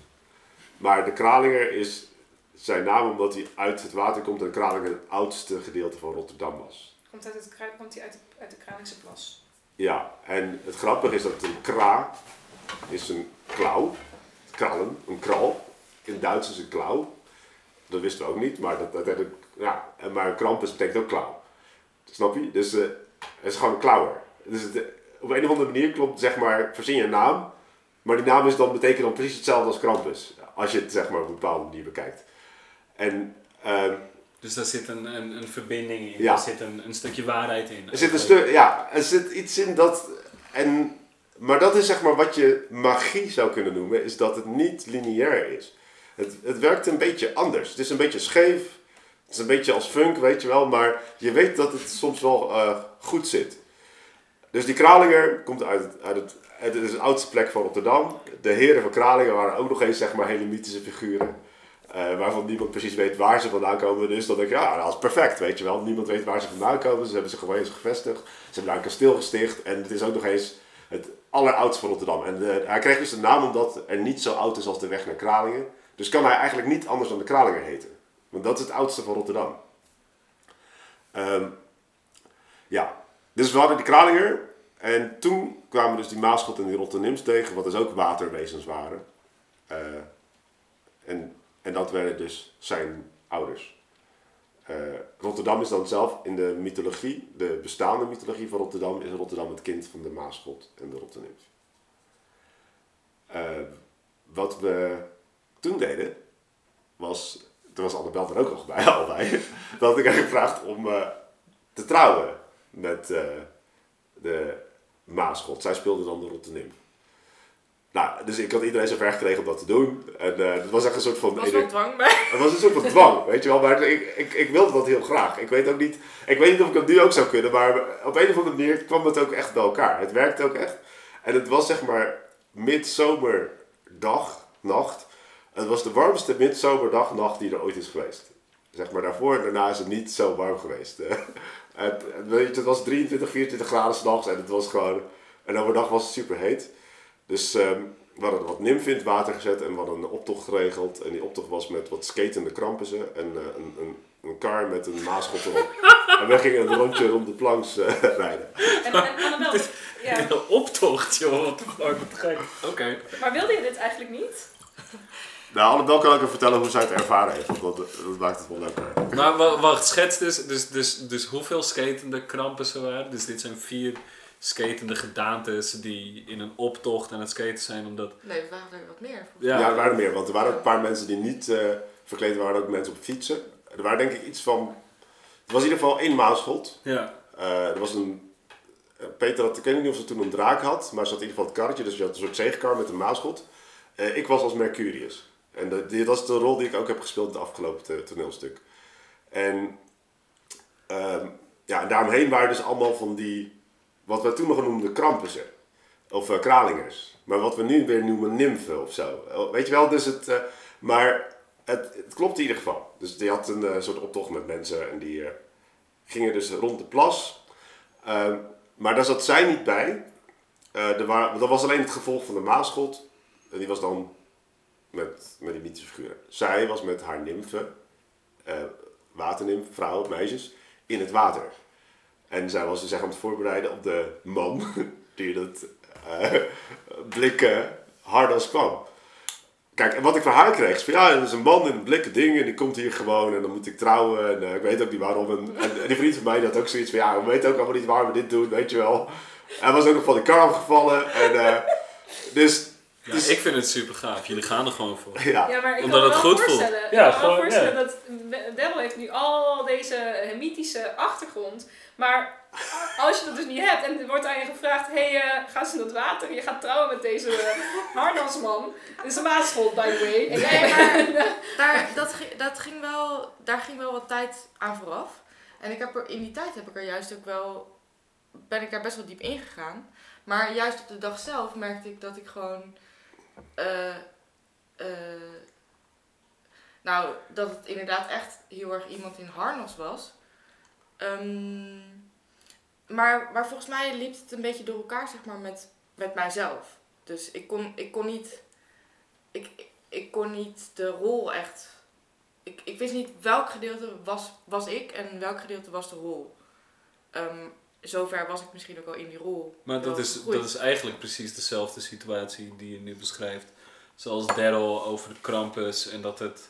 Maar de Kralinger is zijn naam omdat hij uit het water komt en Kralinger het oudste gedeelte van Rotterdam was. Komt, uit het, komt hij uit de, uit de Kralingse plas. Ja, en het grappige is dat een kra is een klauw, krallen, een kral. In Duits is een klauw. Dat wisten we ook niet, maar dat, dat, ja, maar krampus betekent ook klauw. Snap je? Dus eh, het is gewoon een klauwer. Dus het, op een of andere manier klopt, zeg maar, verzin je een naam, maar die naam is dan, betekent dan precies hetzelfde als krampus. Als je het zeg maar op een bepaalde manier bekijkt. En ehm, Dus daar zit een, een, een verbinding in, Ja. daar zit een, een stukje waarheid in. Er zit een stuk, ja, er zit iets in dat. En, maar dat is zeg maar wat je magie zou kunnen noemen, is dat het niet lineair is. Het, het werkt een beetje anders. Het is een beetje scheef, het is een beetje als funk, weet je wel, maar je weet dat het soms wel eh, goed zit. Dus die Kralinger komt uit, uit het, het is de oudste plek van Rotterdam. De heren van Kralingen waren ook nog eens zeg maar hele mythische figuren. eh, waarvan niemand precies weet waar ze vandaan komen. Dus dan denk je, ja, dat is perfect, weet je wel. Niemand weet waar ze vandaan komen. Ze hebben zich gewoon eens gevestigd. Ze hebben daar een kasteel gesticht. En het is ook nog eens het alleroudste van Rotterdam. En eh, hij kreeg dus de naam omdat er niet zo oud is als de weg naar Kralingen. Dus kan hij eigenlijk niet anders dan de Kralinger heten. Want dat is het oudste van Rotterdam. Ehm, ja, dus we hadden die Kralinger. En toen kwamen dus die Maasgod en die Rotterdams tegen, wat dus ook waterwezens waren. Eh, en, en dat werden dus zijn ouders. Eh, Rotterdam is dan zelf in de mythologie, de bestaande mythologie van Rotterdam, is Rotterdam het kind van de Maasgod en de Rotterdams. Eh, wat we toen deden, was, toen was Annabel er ook nog bij, [LAUGHS] al bij, dat had ik haar gevraagd om eh, te trouwen met eh, de Maasgod. Zij speelde dan de Rotterdam. Nou, dus ik had iedereen zo ver gekregen om dat te doen. En eh het was echt een soort van... Er was wel dwang bij. Het [LAUGHS] was een soort van dwang, weet je wel. Maar ik, ik, ik wilde dat heel graag. Ik weet ook niet... Ik weet niet of ik het nu ook zou kunnen, maar op een of andere manier kwam het ook echt bij elkaar. Het werkte ook echt. En het was zeg maar midzomerdag, nacht. Het was de warmste midzomerdag, nacht die er ooit is geweest. Zeg maar daarvoor en daarna is het niet zo warm geweest. [LAUGHS] het, het- weet je, het was 23, 24 graden s'nachts en het was gewoon... En overdag was het super heet. Dus ehm, we hadden wat nymfen in het water gezet en we hadden een optocht geregeld. En die optocht was met wat skatende krampussen en eh, een, een, een kar met een maaschot erop. [LAUGHS] en we gingen een rondje rond de planks eh, [LAUGHS] rijden. En, en Annabel, ja, Een optocht, joh, wat de fuck, wat gek. Oké. maar wilde je dit eigenlijk niet? Nou, Annabel kan ik even vertellen hoe zij het ervaren heeft, want dat, dat maakt het wel leuker. Maar wa- wacht, schets dus, dus, dus, dus hoeveel skatende krampussen waren? Dus dit zijn vier skatende gedaantes die in een optocht aan het skaten zijn, omdat... Nee, er waren er wat meer. Ja, er waren er meer, want er waren ook een paar mensen die niet eh, verkleed waren, ook mensen op fietsen. Er waren denk ik iets van... Er was in ieder geval één maaschot. Ja. Eh, er was een... eh, Peter had, ik weet niet of ze toen een draak had, maar ze had in ieder geval het karretje, dus je had een soort zeegkar met een maaschot. Eh, ik was als Mercurius. En de, die, dat is de rol die ik ook heb gespeeld in het afgelopen to- toneelstuk. En ehm, ja, en daaromheen waren dus allemaal van die, wat we toen nog noemden krampussen. Of eh, kralingers. Maar wat we nu weer noemen nymfen of zo. Eh, Weet je wel, dus het... eh, maar het, klopt in ieder geval. Dus die had een eh, soort optocht met mensen en die gingen dus rond de plas. Ehm, maar daar zat zij niet bij. Er waren, dat was alleen het gevolg van de maaschot. En die was dan met, met die mythische figuren. Zij was met haar nymfen, eh waternimf, vrouwen, meisjes, in het water. En zij was dus aan het voorbereiden op de man [LAUGHS] die het eh blikken hardas kwam. Kijk, en wat ik van haar kreeg, van ja, er is een man in een blikken ding en die komt hier gewoon en dan moet ik trouwen en eh, ik weet ook niet waarom. En, en, die vriend van mij had ook zoiets van ja, we weten ook allemaal niet waarom we dit doen, weet je wel. Hij was ook nog van de kar afgevallen en dus, Ja, dus ik vind het super gaaf. Jullie gaan er gewoon voor. ja. Ja, maar ik Omdat kan me het wel goed voelt. voorstellen, Ja, ik kan me wel gewoon, voorstellen ja. dat Daryl heeft nu al deze mythische achtergrond. Maar als je dat dus niet hebt en er wordt aan je gevraagd, hé, hey, eh, ga eens in dat water, je gaat trouwen met deze uh, harnasman. Dit is een maatschot, by the way. En Nee, jij- maar [LAUGHS] daar, dat, ging- dat ging wel, daar ging wel wat tijd aan vooraf. En ik heb er, in die tijd heb ik er juist ook wel, ben ik daar best wel diep ingegaan. Maar juist op de dag zelf merkte ik dat ik gewoon, eh, eh, nou, dat het inderdaad echt heel erg iemand in harnas was. Ehm, maar, maar volgens mij liep het een beetje door elkaar, zeg maar, met, met mijzelf. Dus ik kon, ik kon niet, ik, ik kon niet de rol echt. Ik, ik wist niet welk gedeelte was, was ik en welk gedeelte was de rol. Ehm, zover was ik misschien ook al in die rol. Maar dat is, gegroeid. dat is eigenlijk precies dezelfde situatie die je nu beschrijft. Zoals Daryl over de Krampus en dat het,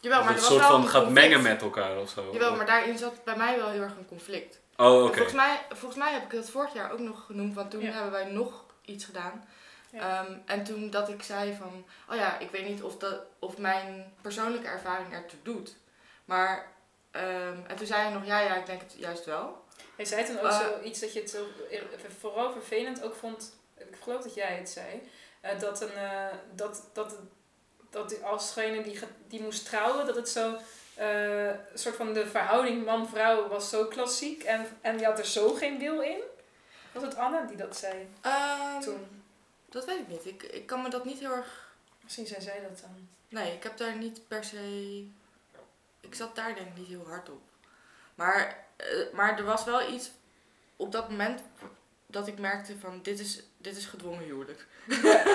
Jawel, dat maar het een was soort wel van een gaat mengen met elkaar of zo. Jawel, maar daarin zat bij mij wel heel erg een conflict. Oh, oké. Volgens, mij, volgens mij heb ik dat vorig jaar ook nog genoemd, want toen Ja. hebben wij nog iets gedaan. Ja. Ehm, en toen dat ik zei van, oh ja, ik weet niet of, dat, of mijn persoonlijke ervaring ertoe doet. Maar, ehm, en toen zei hij nog, ja, ja, ik denk het juist wel. Hij zei toen ook Eh. zoiets dat je het zo, vooral vervelend ook vond, ik geloof dat jij het zei, eh, dat, een, eh, dat, dat, dat alsgene die, die moest trouwen, dat het zo, eh, een soort van de verhouding man-vrouw was zo klassiek en, en die had er zo geen wil in. Was het Anne die dat zei Ehm, toen? dat weet ik niet. Ik, ik kan me dat niet heel erg... Misschien zei zij dat dan. Nee, ik heb daar niet per se... Ik zat daar denk ik niet heel hard op. Maar, eh, maar er was wel iets op dat moment dat ik merkte van, dit is, dit is gedwongen huwelijk. [LAUGHS]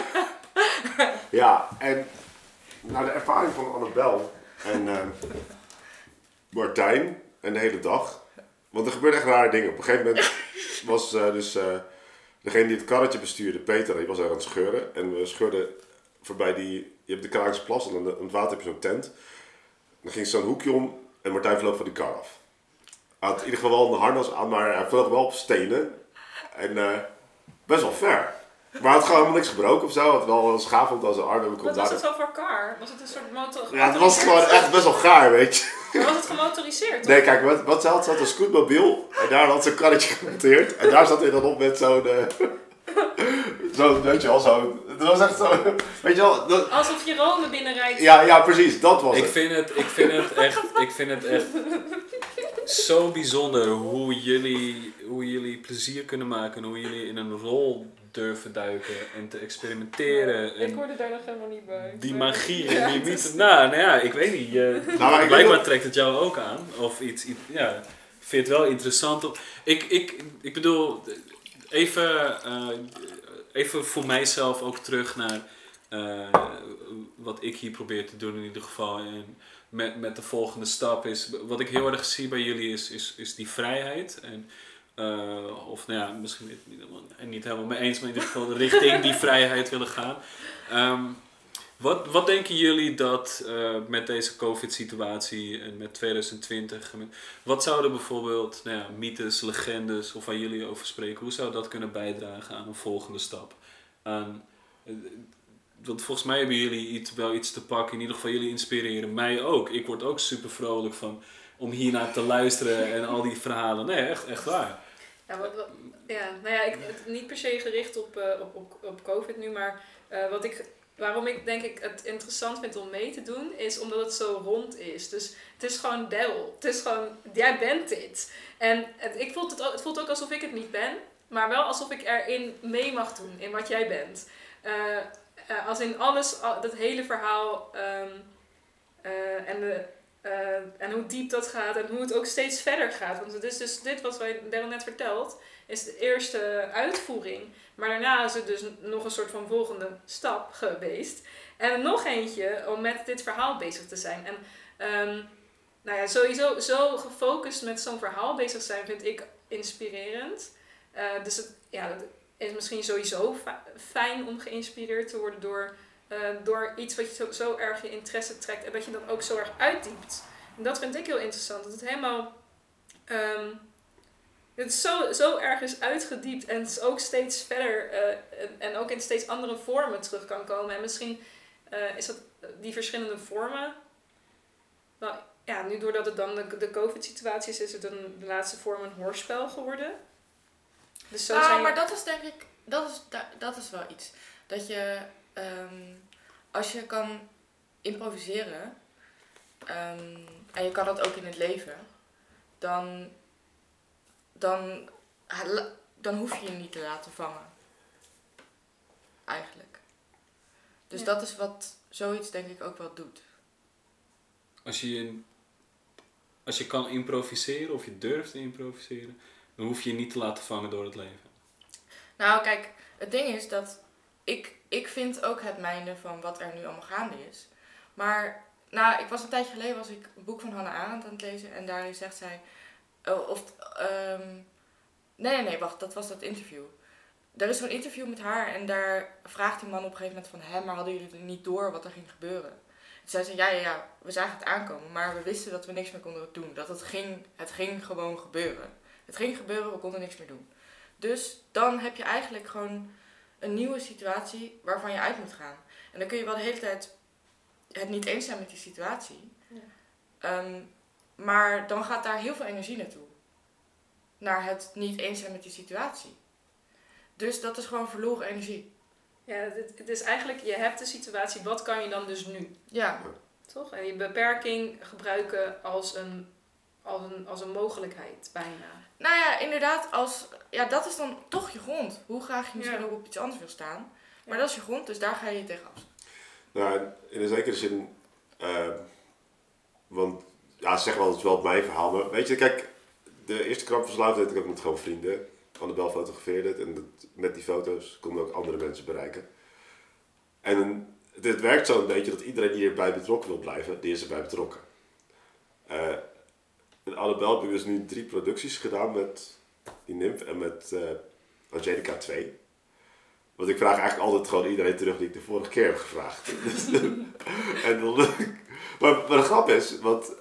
Ja, en nou, de ervaring van Annabel en eh, Martijn en de hele dag. Want er gebeurden echt rare dingen. Op een gegeven moment was eh, dus degene die het karretje bestuurde, Peter, die was er aan het scheuren. En we scheurden voorbij die, je hebt de Kraakse plas en aan, het water heb je zo'n tent. Dan ging zo'n hoekje om en Martijn vloog van die kar af. Hij had in ieder geval wel een harnas aan, maar hij vloog wel op stenen. En eh, best wel ver. Maar hij had gewoon helemaal niks gebroken of zo. Hij had wel een schaaf aan zijn arm. Wat was het zo voor car? Was het een soort motor? ja, het was gewoon echt best wel gaar, weet je. Maar was het gemotoriseerd? Nee, kijk, wat, wat ze had, ze had een scootmobiel. En daar had ze een karretje gemonteerd. En daar zat hij dan op met zo'n... eh zo'n, weet je wel, zo'n... Het was echt zo... Weet je wel... dat- Alsof je Rome binnenrijdt. ja, ja, precies. Dat was Ik het. vind het, ik vind het echt, ik vind het echt zo bijzonder hoe jullie, hoe jullie plezier kunnen maken en hoe jullie in een rol durven duiken en te experimenteren. Ik En hoorde daar nog helemaal niet bij. die magie en die mythe. Nou, nou ja, ik weet niet. je- Nou, maar ik blijkbaar trekt het jou ook aan. Of iets, iets ja, ik vind het wel interessant. Ik, ik, ik bedoel, even, eh, even voor mijzelf ook terug naar eh, wat ik hier probeer te doen in ieder geval. En met, met de volgende stap is, wat ik heel erg zie bij jullie is, is, is die vrijheid. En, eh, of nou ja, misschien niet, niet helemaal, niet helemaal mee eens, maar in ieder geval richting die [LAUGHS] vrijheid willen gaan. Ehm, wat, wat denken jullie dat eh, met deze COVID-situatie en met 2020, en met- wat zouden bijvoorbeeld nou ja, mythes, legendes of waar jullie over spreken, hoe zou dat kunnen bijdragen aan een volgende stap? Eh, want volgens mij hebben jullie iets, wel iets te pakken, in ieder geval jullie inspireren mij ook. Ik word ook super vrolijk van om hiernaar te luisteren en al die verhalen. Nee, echt, echt waar. Ja, wat, ja, nou ja, ik, niet per se gericht op, eh, op, op, op COVID nu, maar wat ik, waarom ik denk ik het interessant vind om mee te doen, is omdat het zo rond is. Dus het is gewoon Daryl. Het is gewoon, jij bent dit. En het, ik voelt het, het voelt ook alsof ik het niet ben, maar wel alsof ik erin mee mag doen, in wat jij bent. Eh, eh, als in alles, al- dat hele verhaal ehm, eh, en de, en hoe diep dat gaat en hoe het ook steeds verder gaat. Want het is dus dit wat wij Daryl net vertelt, is de eerste uitvoering. Maar daarna is het dus nog een soort van volgende stap geweest. En nog eentje om met dit verhaal bezig te zijn. En ehm, nou ja, sowieso zo gefocust met zo'n verhaal bezig zijn vind ik inspirerend. Eh, dus het, ja, het is misschien sowieso fi- fijn om geïnspireerd te worden door, eh, door iets wat je zo, zo erg je interesse trekt en dat je dat ook zo erg uitdiept. En dat vind ik heel interessant. Dat het helemaal. ehm, het zo, zo erg is uitgediept en het is ook steeds verder eh, en, en ook in steeds andere vormen terug kan komen. En misschien eh, is dat die verschillende vormen. Nou ja, nu doordat het dan de, de COVID-situatie is, is het een, de laatste vorm een hoorspel geworden. Dus zo Ah, zijn maar dat is denk ik, dat is, da- dat is wel iets. Dat je, ehm, als je kan improviseren, ehm, en je kan dat ook in het leven, dan, dan, dan hoef je je niet te laten vangen. Eigenlijk. Dus Ja. dat is wat zoiets denk ik ook wel doet. Als je, als je kan improviseren of je durft te improviseren, dan hoef je je niet te laten vangen door het leven. Nou, kijk, het ding is dat ik, ik vind ook het mijne van wat er nu allemaal gaande is. Maar, nou, ik was een tijdje geleden was ik een boek van Hannah Arendt aan het lezen en daarin zegt zij, oh, of, ehm, nee, nee, nee, wacht, dat was dat interview. Er is zo'n interview met haar en daar vraagt die man op een gegeven moment van, hè, maar hadden jullie niet door wat er ging gebeuren? Toen zei ze, ja, ja, ja, we zagen het aankomen, maar we wisten dat we niks meer konden doen. Dat het ging, het ging gewoon gebeuren. Het ging gebeuren, we konden niks meer doen. Dus dan heb je eigenlijk gewoon een nieuwe situatie waarvan je uit moet gaan. En dan kun je wel de hele tijd het niet eens zijn met die situatie. Ja. Ehm, maar dan gaat daar heel veel energie naartoe. Naar het niet eens zijn met die situatie. Dus dat is gewoon verloren energie. Ja, het, het is eigenlijk, je hebt de situatie, wat kan je dan dus nu? Ja, Toch? En je beperking gebruiken als een, als een, als een mogelijkheid, bijna. nou ja, inderdaad, als, ja, dat is dan toch je grond. Hoe graag je misschien Ja. ook op iets anders wil staan. Maar Ja. dat is je grond, dus daar ga je tegen af. Nou, in een zekere zin, eh, want ja, zeg wel, het is wel mijn verhaal, maar weet je, kijk, de eerste krampverslaafd deed ik ook met gewoon vrienden. Annabel fotografeerde het en dat, met die foto's konden ook andere mensen bereiken. En het werkt zo een beetje dat iedereen die erbij betrokken wil blijven, die is erbij betrokken. Eh en Annabel heb ik dus nu drie producties gedaan met die Nymph en met eh Angelica 2. Want ik vraag eigenlijk altijd gewoon iedereen terug die ik de vorige keer heb gevraagd. [LAUGHS] en dan, [LAUGHS] maar, maar de grap is, want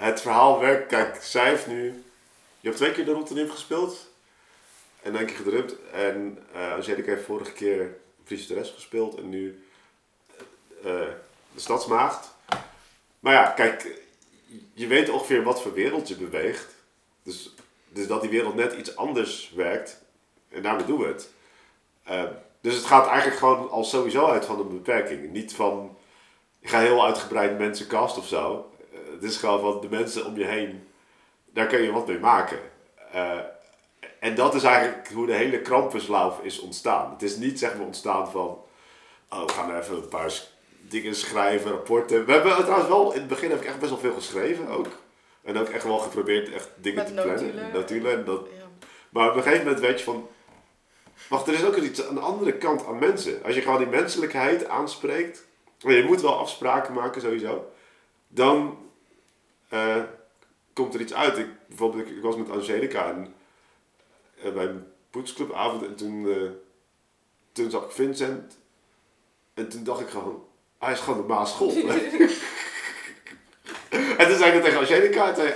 het verhaal werkt, kijk, zij heeft nu, je hebt twee keer de Rotterdam gespeeld en één keer gedrukt. En eh Angelica heeft vorige keer Teres gespeeld en nu eh, de Stadsmaagd. Maar ja, kijk, je weet ongeveer wat voor wereld je beweegt. Dus, dus dat die wereld net iets anders werkt. En daarmee doen we het. Eh, dus het gaat eigenlijk gewoon al sowieso uit van een beperking. Niet van, ik ga heel uitgebreid mensen cast of zo. Eh, het is gewoon van de mensen om je heen, daar kun je wat mee maken. Eh, en dat is eigenlijk hoe de hele krampenslaaf is ontstaan. Het is niet zeg maar ontstaan van, oh we gaan even een paar dingen schrijven, rapporten. We hebben trouwens wel, in het begin heb ik echt best wel veel geschreven ook. En ook echt wel geprobeerd echt dingen Met te plannen. dat, Ja. maar op een gegeven moment weet je van. Wacht, er is ook iets aan de andere kant aan mensen. Als je gewoon die menselijkheid aanspreekt. En je moet wel afspraken maken sowieso. Dan eh, komt er iets uit. Ik, bijvoorbeeld, ik, ik was met Angelica en, eh, bij een poetsclubavond. En toen, eh, toen zag ik Vincent. En toen dacht ik gewoon. Hij is gewoon de Maaschool. [LAUGHS] en toen zei ik dat tegen Angelica. En zei,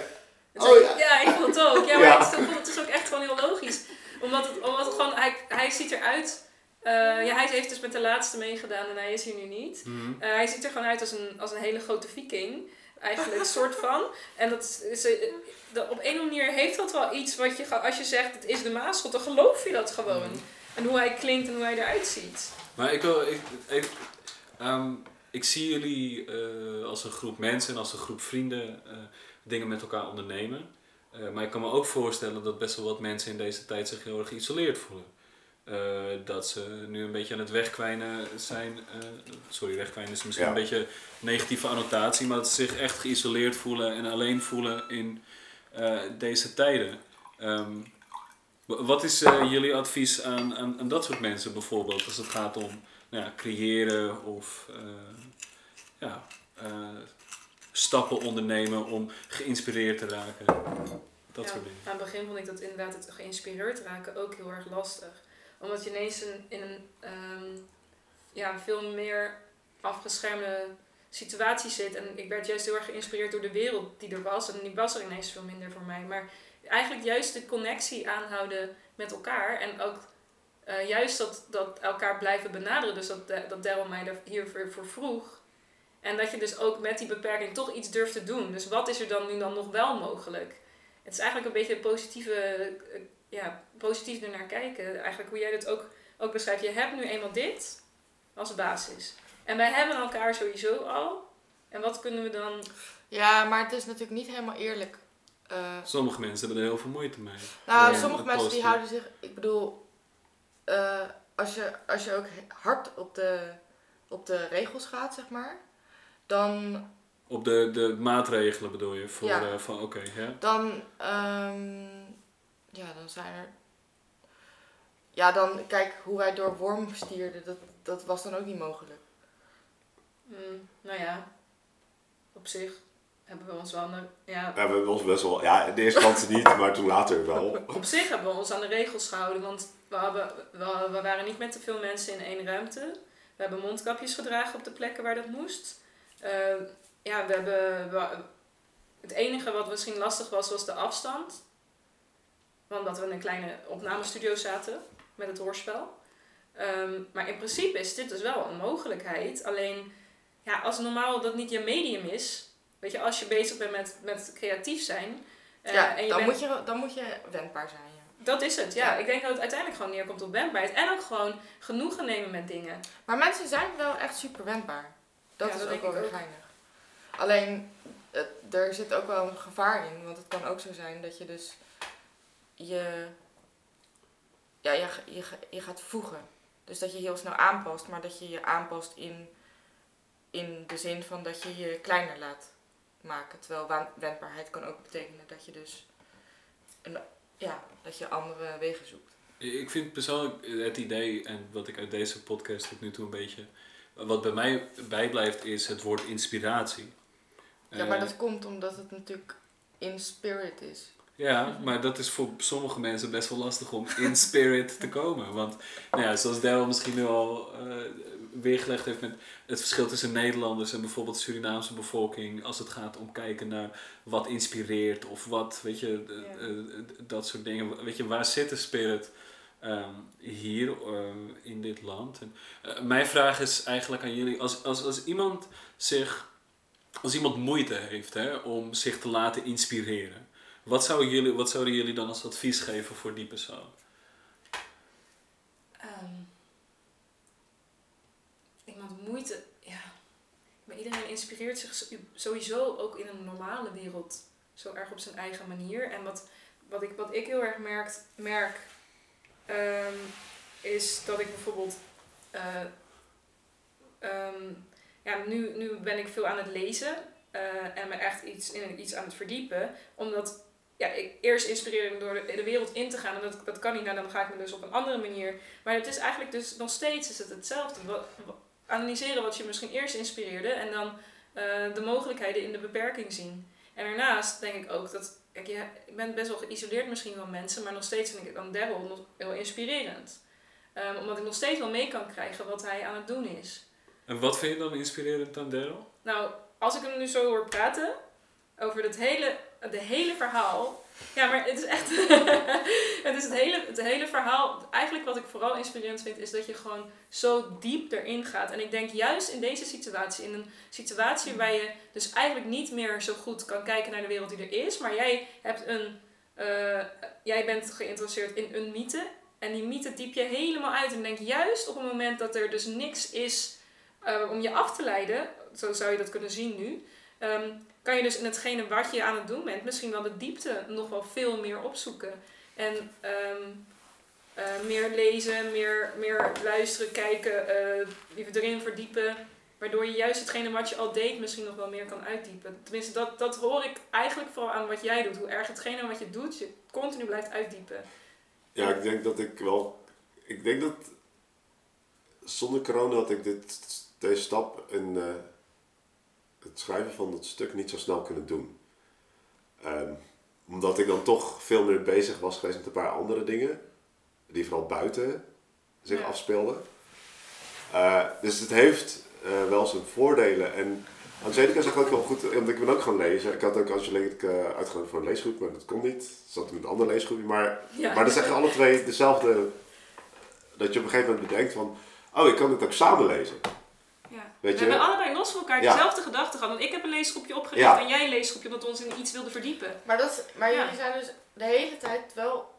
Oh, ja. ja, ik vond het ook. Ja, maar Ja. Het, is, het is ook echt gewoon heel logisch. Omdat het, omdat het gewoon, hij, hij ziet eruit. eh ja, hij heeft dus met de laatste meegedaan en hij is hier nu niet. Eh, hij ziet er gewoon uit als een, als een hele grote viking. Eigenlijk, soort van. En dat is, eh, op een of andere manier heeft dat wel iets wat je, als je zegt het is de Maasschot, dan geloof je dat gewoon. En hoe hij klinkt en hoe hij eruit ziet. Maar ik wil. Ik, ik, ehm, ik zie jullie eh, als een groep mensen en als een groep vrienden eh, dingen met elkaar ondernemen. Maar ik kan me ook voorstellen dat best wel wat mensen in deze tijd zich heel erg geïsoleerd voelen. Eh, dat ze nu een beetje aan het wegkwijnen zijn. eh, sorry, wegkwijnen is misschien Ja. een beetje een negatieve annotatie, maar dat ze zich echt geïsoleerd voelen en alleen voelen in eh, deze tijden. Ehm, wa- wat is eh, jullie advies aan, aan, aan dat soort mensen bijvoorbeeld als het gaat om nou ja, creëren of eh, ja, eh, stappen ondernemen om geïnspireerd te raken? Dat Ja, soort dingen. Aan het begin vond ik dat inderdaad het geïnspireerd raken ook heel erg lastig. Omdat je ineens in, een ehm, ja, veel meer afgeschermde situatie zit. En ik werd juist heel erg geïnspireerd door de wereld die er was. En die was er ineens veel minder voor mij. Maar eigenlijk juist de connectie aanhouden met elkaar. En ook eh, juist dat, dat elkaar blijven benaderen. Dus dat, dat Daryl mij daar hiervoor voor vroeg. En dat je dus ook met die beperking toch iets durft te doen. Dus wat is er dan nu dan nog wel mogelijk? Het is eigenlijk een beetje positieve, eh, ja, positief ernaar kijken. Eigenlijk hoe jij dat ook, ook beschrijft. Je hebt nu eenmaal dit als basis. En wij hebben elkaar sowieso al. En wat kunnen we dan... Ja, maar het is natuurlijk niet helemaal eerlijk. Eh, Sommige mensen hebben er heel veel moeite mee. nou, Ja, sommige mensen die houden zich... Ik bedoel, eh, als, je, als je ook hard op de, op de regels gaat, zeg maar... Dan, Op de, de maatregelen bedoel je? Voor, Ja. eh, van oké, ja. dan, ehm, ja, dan zijn er... Ja, dan, kijk, hoe wij door Worm stierden, dat, dat was dan ook niet mogelijk. mm, nou ja, op zich hebben we ons wel... aan de- Ja, Ja, we hebben ons best wel, ja, in de eerste instantie niet, maar toen later wel. Op zich hebben we ons aan de regels gehouden, want we, hebben, we, we waren niet met te veel mensen in één ruimte. We hebben mondkapjes gedragen op de plekken waar dat moest. Eh, ja, we hebben, we- het enige wat misschien lastig was, was de afstand. Omdat we in een kleine opnamestudio zaten met het hoorspel. Ehm, maar in principe is dit dus wel een mogelijkheid. Alleen, ja, als normaal dat niet je medium is, weet je, als je bezig bent met, met creatief zijn. eh, ja, en je dan, bent- moet je, dan moet je wendbaar zijn, ja. dat is het, ja. Ja. Ik denk dat het uiteindelijk gewoon neerkomt op wendbaarheid. En ook gewoon genoegen nemen met dingen. Maar mensen zijn wel echt super wendbaar. Dat Ja, is dat ook wel weer geinig. Alleen, het, er zit ook wel een gevaar in. Want het kan ook zo zijn dat je dus je, ja, je, je, je gaat voegen. Dus dat je heel snel aanpast, maar dat je je aanpast in, in de zin van dat je je kleiner laat maken. Terwijl wendbaarheid kan ook betekenen dat je dus een, ja, dat je andere wegen zoekt. Ik vind persoonlijk het idee, en wat ik uit deze podcast tot nu toe een beetje... Wat bij mij bijblijft is het woord inspiratie. Ja, maar Eh, dat komt omdat het natuurlijk in spirit is. Ja, maar dat is voor sommige mensen best wel lastig om in spirit te komen. Want nou ja, zoals Daryl misschien nu al eh, weergelegd heeft met het verschil tussen Nederlanders en bijvoorbeeld de Surinaamse bevolking. Als het gaat om kijken naar wat inspireert of wat, weet je, eh, eh, dat soort dingen. Weet je, waar zit de spirit ehm, hier in dit land? En, mijn vraag is eigenlijk aan jullie, als, als, als iemand zich, als iemand moeite heeft hè, om zich te laten inspireren. Wat zouden, jullie, wat zouden jullie dan als advies geven voor die persoon? Ehm, iemand moeite, ja. Maar iedereen inspireert zich so- sowieso ook in een normale wereld zo erg op zijn eigen manier. En wat, wat, ik, wat ik heel erg merkt, merk, ehm, is dat ik bijvoorbeeld. eh, ehm, ja, nu, nu ben ik veel aan het lezen eh, en me echt iets, in iets aan het verdiepen. Omdat ja, ik eerst inspireren door de, de wereld in te gaan. En dat, dat kan niet, nou, dan ga ik me dus op een andere manier. Maar het is eigenlijk dus nog steeds is het hetzelfde. Wat, wat- analyseren wat je misschien eerst inspireerde en dan eh, de mogelijkheden in de beperking zien. En daarnaast denk ik ook dat, kijk, je, ik ben best wel geïsoleerd misschien van mensen, maar nog steeds vind ik dan Daryl nog heel inspirerend. Ehm, omdat ik nog steeds wel mee kan krijgen wat hij aan het doen is. En wat vind je dan inspirerend aan Daryl? Nou, als ik hem nu zo hoor praten over het hele, de hele verhaal. Ja, maar het is echt. [LAUGHS] het is het hele, het hele verhaal. Eigenlijk wat ik vooral inspirerend vind, is dat je gewoon zo diep erin gaat. En ik denk juist in deze situatie, in een situatie waar je dus eigenlijk niet meer zo goed kan kijken naar de wereld die er is, maar jij hebt een. eh, jij bent geïnteresseerd in een mythe. En die mythe diep je helemaal uit. En denk juist op het moment dat er dus niks is eh, om je af te leiden, zo zou je dat kunnen zien nu, ehm, kan je dus in hetgene wat je aan het doen bent, misschien wel de diepte nog wel veel meer opzoeken. En ehm, eh, meer lezen, meer, meer luisteren, kijken, liever erin verdiepen. Waardoor je juist hetgene wat je al deed misschien nog wel meer kan uitdiepen. Tenminste, dat, dat hoor ik eigenlijk vooral aan wat jij doet. Hoe erg hetgene wat je doet, je continu blijft uitdiepen. Ja, ik denk dat ik wel. Ik denk dat zonder corona had ik dit, deze stap een, eh, het schrijven van dat stuk niet zo snel kunnen doen. Ehm, omdat ik dan toch veel meer bezig was geweest met een paar andere dingen. Die vooral buiten zich Ja. afspeelden. Eh, dus het heeft eh, wel zijn voordelen. En Angelica zegt ook wel goed, want ik ben ook gaan lezen. Ik had ook Angelica uitgenodigd voor een leesgroep, maar dat kon niet. Zat in een andere leesgroep. Maar, Ja. maar dan zeggen alle twee dezelfde, dat je op een gegeven moment bedenkt van, oh ik kan dit ook samen lezen. Ja. Weet we je? hebben allebei los van elkaar Ja. dezelfde gedachten gehad. Want ik heb een leesgroepje opgericht Ja. en jij een leesgroepje omdat we ons in iets wilden verdiepen. Maar, dat, maar Ja. jullie zijn dus de hele tijd wel...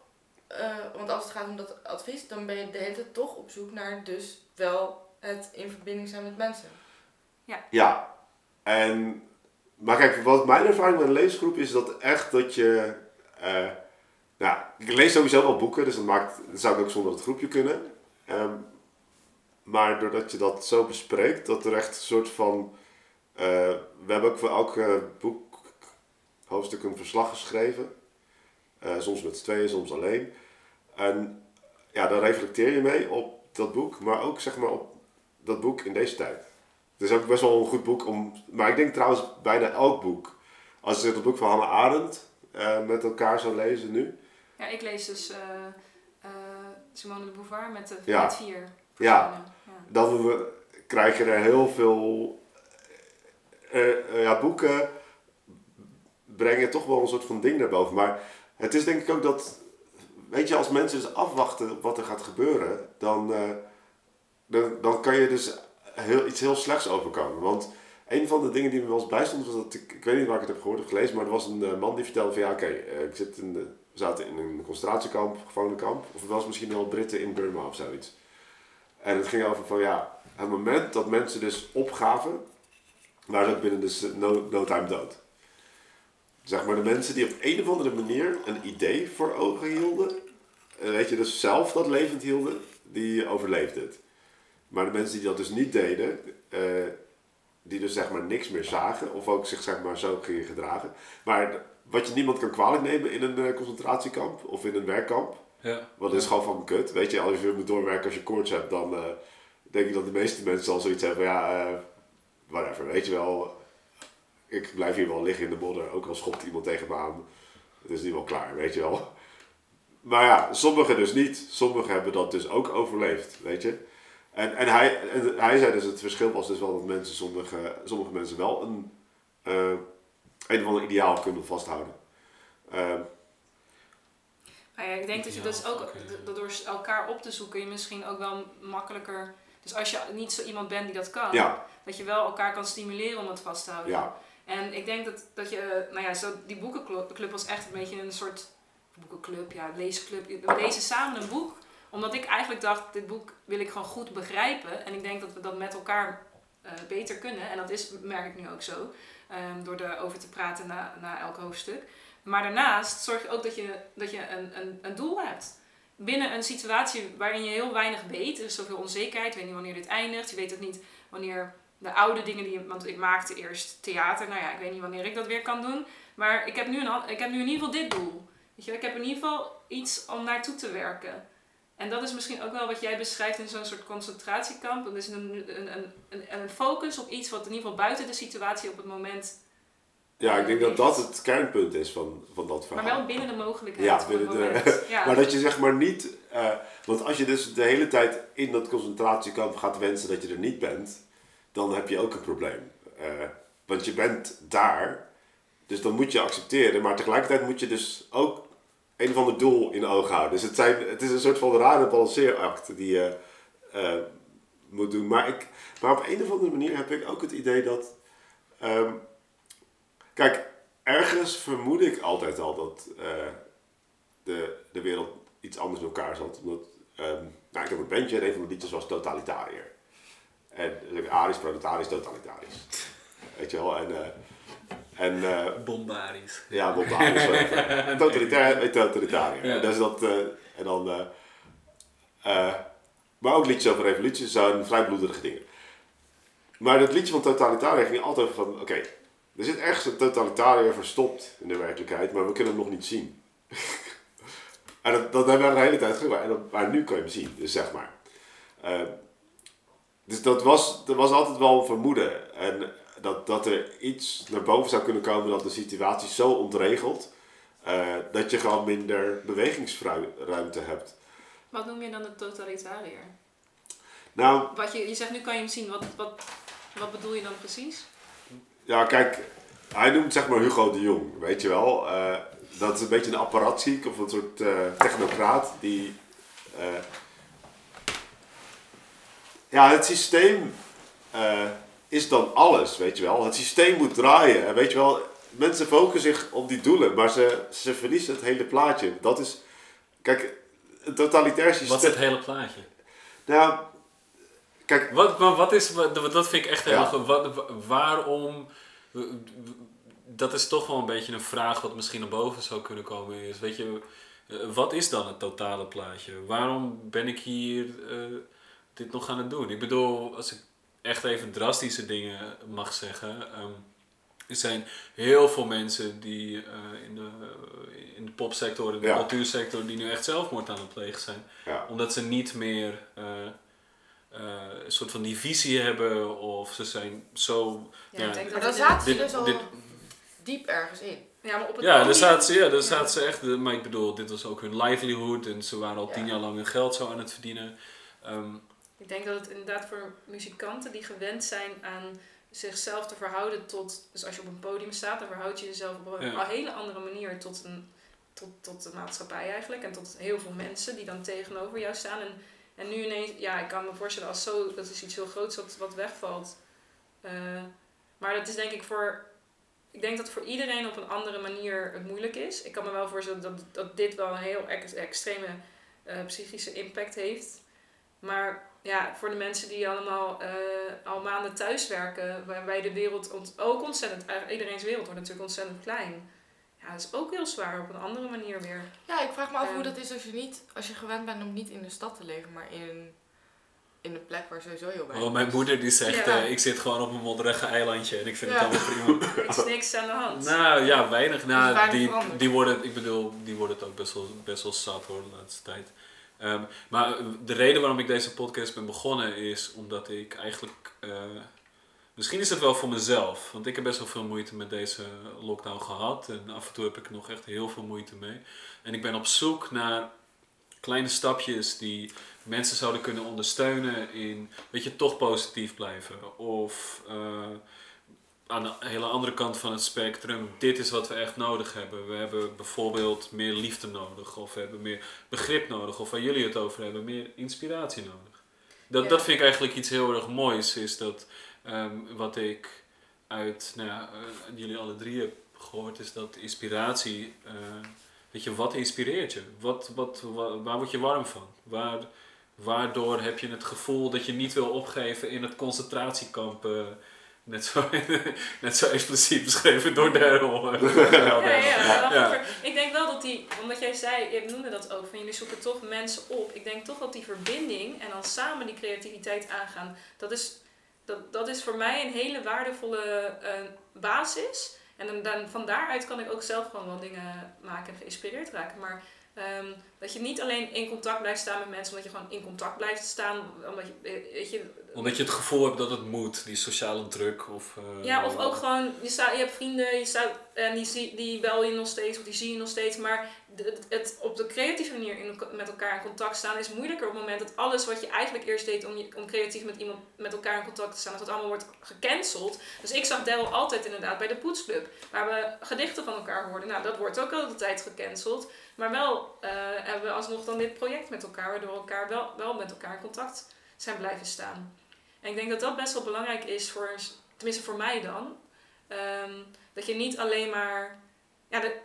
eh, want als het gaat om dat advies, dan ben je de hele tijd toch op zoek naar dus wel het in verbinding zijn met mensen. Ja, en, maar kijk, wat mijn ervaring met een leesgroep is dat echt dat je, eh, nou, ik lees sowieso wel boeken, dus dat maakt, dat zou ik ook zonder het groepje kunnen. Ehm, maar doordat je dat zo bespreekt, dat er echt een soort van, eh, we hebben ook voor elk eh, boek, hoofdstuk een verslag geschreven. Eh, soms met z'n tweeën, soms alleen. En ja, dan reflecteer je mee op dat boek, maar ook zeg maar op dat boek in deze tijd. Het is ook best wel een goed boek om. Maar ik denk trouwens bijna elk boek. Als je het boek van Hannah Arendt eh, met elkaar zou lezen nu. Ja, ik lees dus Simone de Beauvoir met, de, Ja. met vier Ja. Dan we, krijg je er heel veel. eh, eh, ja, boeken brengen toch wel een soort van ding naar boven. Maar het is denk ik ook dat. Weet je, als mensen dus afwachten op wat er gaat gebeuren, dan, eh, dan, dan kan je dus heel, iets heel slechts overkomen. Want een van de dingen die me wel eens bijstond was dat ik, ik weet niet waar ik het heb gehoord of gelezen, maar er was een man die vertelde van ja, oké, ik zit in de, we zaten in een concentratiekamp, gevangenenkamp, of het was misschien wel Britten in Burma of zoiets. En het ging over van ja, het moment dat mensen dus opgaven, waren ook binnen dus no, no time dood. Zeg maar de mensen die op een of andere manier een idee voor ogen hielden, eh, weet je, dus zelf dat levend hielden, die overleefden het. Maar de mensen die dat dus niet deden, eh, die dus zeg maar niks meer zagen, of ook zich zeg maar zo gingen gedragen. Maar wat je niemand kan kwalijk nemen in een eh, concentratiekamp of in een werkkamp, Ja. want dat is gewoon van kut. Weet je, als je moet doorwerken als je koorts hebt, dan eh, denk ik dat de meeste mensen al zoiets hebben van ja, eh, whatever, weet je wel. Ik blijf hier wel liggen in de modder, ook al schopt iemand tegen me aan. Het is nu wel klaar, weet je wel. Maar ja, sommigen dus niet. Sommigen hebben dat dus ook overleefd, weet je. En, en, hij, en hij zei dus, het verschil was dus wel dat mensen, sommige, sommige mensen wel een, eh, een of ander ideaal kunnen vasthouden. Eh, Maar ja, ik denk dat je dus ook door elkaar op te zoeken, je misschien ook wel makkelijker. Dus als je niet zo iemand bent die dat kan, ja, dat je wel elkaar kan stimuleren om het vast te houden. ja, En ik denk dat, dat je, nou ja, zo, die boekenclub club was echt een beetje een soort boekenclub, ja, leesclub. We lezen samen een boek, omdat ik eigenlijk dacht, dit boek wil ik gewoon goed begrijpen. En ik denk dat we dat met elkaar eh, beter kunnen. En dat is, merk ik nu ook zo, ehm, door erover te praten na, na elk hoofdstuk. Maar daarnaast zorg je ook dat je, dat je een, een, een doel hebt. Binnen een situatie waarin je heel weinig weet, er is zoveel onzekerheid, je weet niet wanneer dit eindigt, je weet ook niet wanneer de oude dingen die want ik maakte eerst theater, nou ja, ik weet niet wanneer ik dat weer kan doen, maar ik heb nu, een, ik heb nu in ieder geval dit doel. Weet je, ik heb in ieder geval iets om naartoe te werken. En dat is misschien ook wel wat jij beschrijft in zo'n soort concentratiekamp. Dat is een, een, een, een focus op iets wat in ieder geval buiten de situatie op het moment, ja, ik denk dat dat het kernpunt is van, van dat verhaal. maar wel binnen de mogelijkheid Ja, binnen de-. [LAUGHS] Ja. Maar dat je zeg maar niet... eh, want als je dus de hele tijd in dat concentratiekamp gaat wensen dat je er niet bent, dan heb je ook een probleem. Eh, want je bent daar, dus dan moet je accepteren, maar tegelijkertijd moet je dus ook een of ander doel in oog houden. Dus het, zijn, het is een soort van rare balanceeract die je eh, moet doen. Maar, ik, maar op een of andere manier heb ik ook het idee dat... ehm, kijk, ergens vermoed ik altijd al dat eh, de, de wereld iets anders in elkaar zat. Omdat, ehm, nou, ik heb een bandje en een van de liedjes was Totalitariër. En dus ik Arisch, proletarisch, totalitarisch. [LAUGHS] Weet je wel? En, eh, en eh, Bombarisch. ja, Bombarisch. [LAUGHS] Totalitair. Ja. En, dat is dat, en dan... maar ook liedjes over revolutie zijn vrij bloederige dingen. Maar dat liedje van totalitariër ging altijd over van... Oké, er zit ergens een totalitariër verstopt in de werkelijkheid, maar we kunnen hem nog niet zien. [LAUGHS] en dat, dat hebben we de hele tijd gedaan. En dat, maar nu kan je hem zien, dus zeg maar. Eh, dus dat was, dat was altijd wel een vermoeden. En dat, dat er iets naar boven zou kunnen komen dat de situatie zo ontregelt eh, dat je gewoon minder bewegingsruimte hebt. Wat noem je dan een totalitariër? Nou, Wat je, je zegt nu kan je hem zien, wat, wat, wat bedoel je dan precies? Ja, kijk, hij noemt zeg maar Hugo de Jong, weet je wel. Eh, dat is een beetje een apparatziek of een soort eh, technocraat die. eh, ja, het systeem is dan alles, weet je wel. Het systeem moet draaien. En weet je wel, mensen focussen zich op die doelen, maar ze, ze verliezen het hele plaatje. Dat is. Kijk, een totalitair systeem. Wat is het hele plaatje? Nou, kijk, Wat, maar wat is, wat, dat vind ik echt heel. Wat, wa- waarom, dat is toch wel een beetje een vraag wat misschien naar boven zou kunnen komen. Is, weet je, eh, wat is dan het totale plaatje? Waarom ben ik hier eh, dit nog aan het doen? Ik bedoel, als ik echt even drastische dingen mag zeggen. ehm, er zijn heel veel mensen die eh, in, de, in de popsector, in de Ja. cultuursector, die nu echt zelfmoord aan het plegen zijn ja. omdat ze niet meer een soort van die visie hebben of ze zijn zo. Ja, Ja, ik denk Maar dat dan zaten ze dus al dit- diep ergens in. ja, maar op het Ja, daar zaten ze, ja, daar Ja. zaten ze echt. eh, Maar ik bedoel, dit was ook hun livelihood en ze waren al Ja. tien jaar lang hun geld zo aan het verdienen. Ehm, Ik denk dat het inderdaad voor muzikanten die gewend zijn aan zichzelf te verhouden tot... Dus als je op een podium staat, dan verhoud je jezelf op een Ja. hele andere manier tot, een, tot, tot de maatschappij eigenlijk. En tot heel veel mensen die dan tegenover jou staan. En, en nu ineens, ja, ik kan me voorstellen als zo, dat is iets heel groots wat, wat wegvalt. Eh, maar dat is denk ik voor... Ik denk dat voor iedereen op een andere manier het moeilijk is. Ik kan me wel voorstellen dat, dat dit wel een heel ex- extreme eh, psychische impact heeft. Maar ja, voor de mensen die allemaal eh, al maanden thuiswerken, waarbij de wereld ont- ook ontzettend, iedereen's wereld wordt natuurlijk ontzettend klein. Ja, dat is ook heel zwaar op een andere manier weer. Ja, ik vraag me af hoe dat is als je, niet, als je gewend bent om niet in de stad te leven, maar in, in een plek waar sowieso heel weinig oh, mijn moeder die zegt, Ja. eh, ik zit gewoon op een modderige eilandje en ik vind Ja. het allemaal prima. [LAUGHS] Er is niks aan de hand. nou ja, weinig. Nou, weinig die, veranderd. die worden, ik bedoel, die worden het ook best wel, best wel zat hoor de laatste tijd. Ehm, maar de reden waarom ik deze podcast ben begonnen is omdat ik eigenlijk. eh, misschien is het wel voor mezelf, want ik heb best wel veel moeite met deze lockdown gehad en af en toe heb ik nog echt heel veel moeite mee. En ik ben op zoek naar kleine stapjes die mensen zouden kunnen ondersteunen in, weet je, toch positief blijven. Of eh, aan de hele andere kant van het spectrum, dit is wat we echt nodig hebben. We hebben bijvoorbeeld meer liefde nodig, of we hebben meer begrip nodig, of waar jullie het over hebben, meer inspiratie nodig. Dat, Ja. dat vind ik eigenlijk iets heel erg moois, is dat ehm, wat ik uit nou ja, eh, jullie alle drie heb gehoord, is dat inspiratie, eh, weet je, wat inspireert je? Wat, wat, wa- waar word je warm van? Waar, waardoor heb je het gevoel dat je niet wil opgeven in het concentratiekamp? eh, net, zo, [LAUGHS] net zo explosief beschreven door Daryl. [LAUGHS] Ja, ja, ja. Ja. Ik denk wel dat die, omdat jij zei, je noemde dat ook, van jullie zoeken toch mensen op. Ik denk toch dat die verbinding en dan samen die creativiteit aangaan, dat is, dat, dat is voor mij een hele waardevolle eh, basis. En dan, dan, van daaruit kan ik ook zelf gewoon wel dingen maken en geïnspireerd raken. Maar ehm, dat je niet alleen in contact blijft staan met mensen, omdat je gewoon in contact blijft staan. Omdat je, weet je, Omdat je het gevoel hebt dat het moet, die sociale druk. Of, eh, ja, of ook gewoon, je, sta, je hebt vrienden je staat, en die, zie, die bel je nog steeds of die zie je nog steeds. Maar het, het op de creatieve manier in, met elkaar in contact staan is moeilijker op het moment dat alles wat je eigenlijk eerst deed om, je, om creatief met iemand met elkaar in contact te staan, dat allemaal wordt gecanceld. Dus ik zag Daryl altijd inderdaad bij de poetsclub, waar we gedichten van elkaar hoorden. Nou, dat wordt ook al de tijd gecanceld. Maar wel eh, hebben we alsnog dan dit project met elkaar, waardoor we elkaar wel, wel met elkaar in contact zijn blijven staan. En ik denk dat dat best wel belangrijk is voor, tenminste voor mij dan. Ehm, dat je niet alleen maar. Ja, de-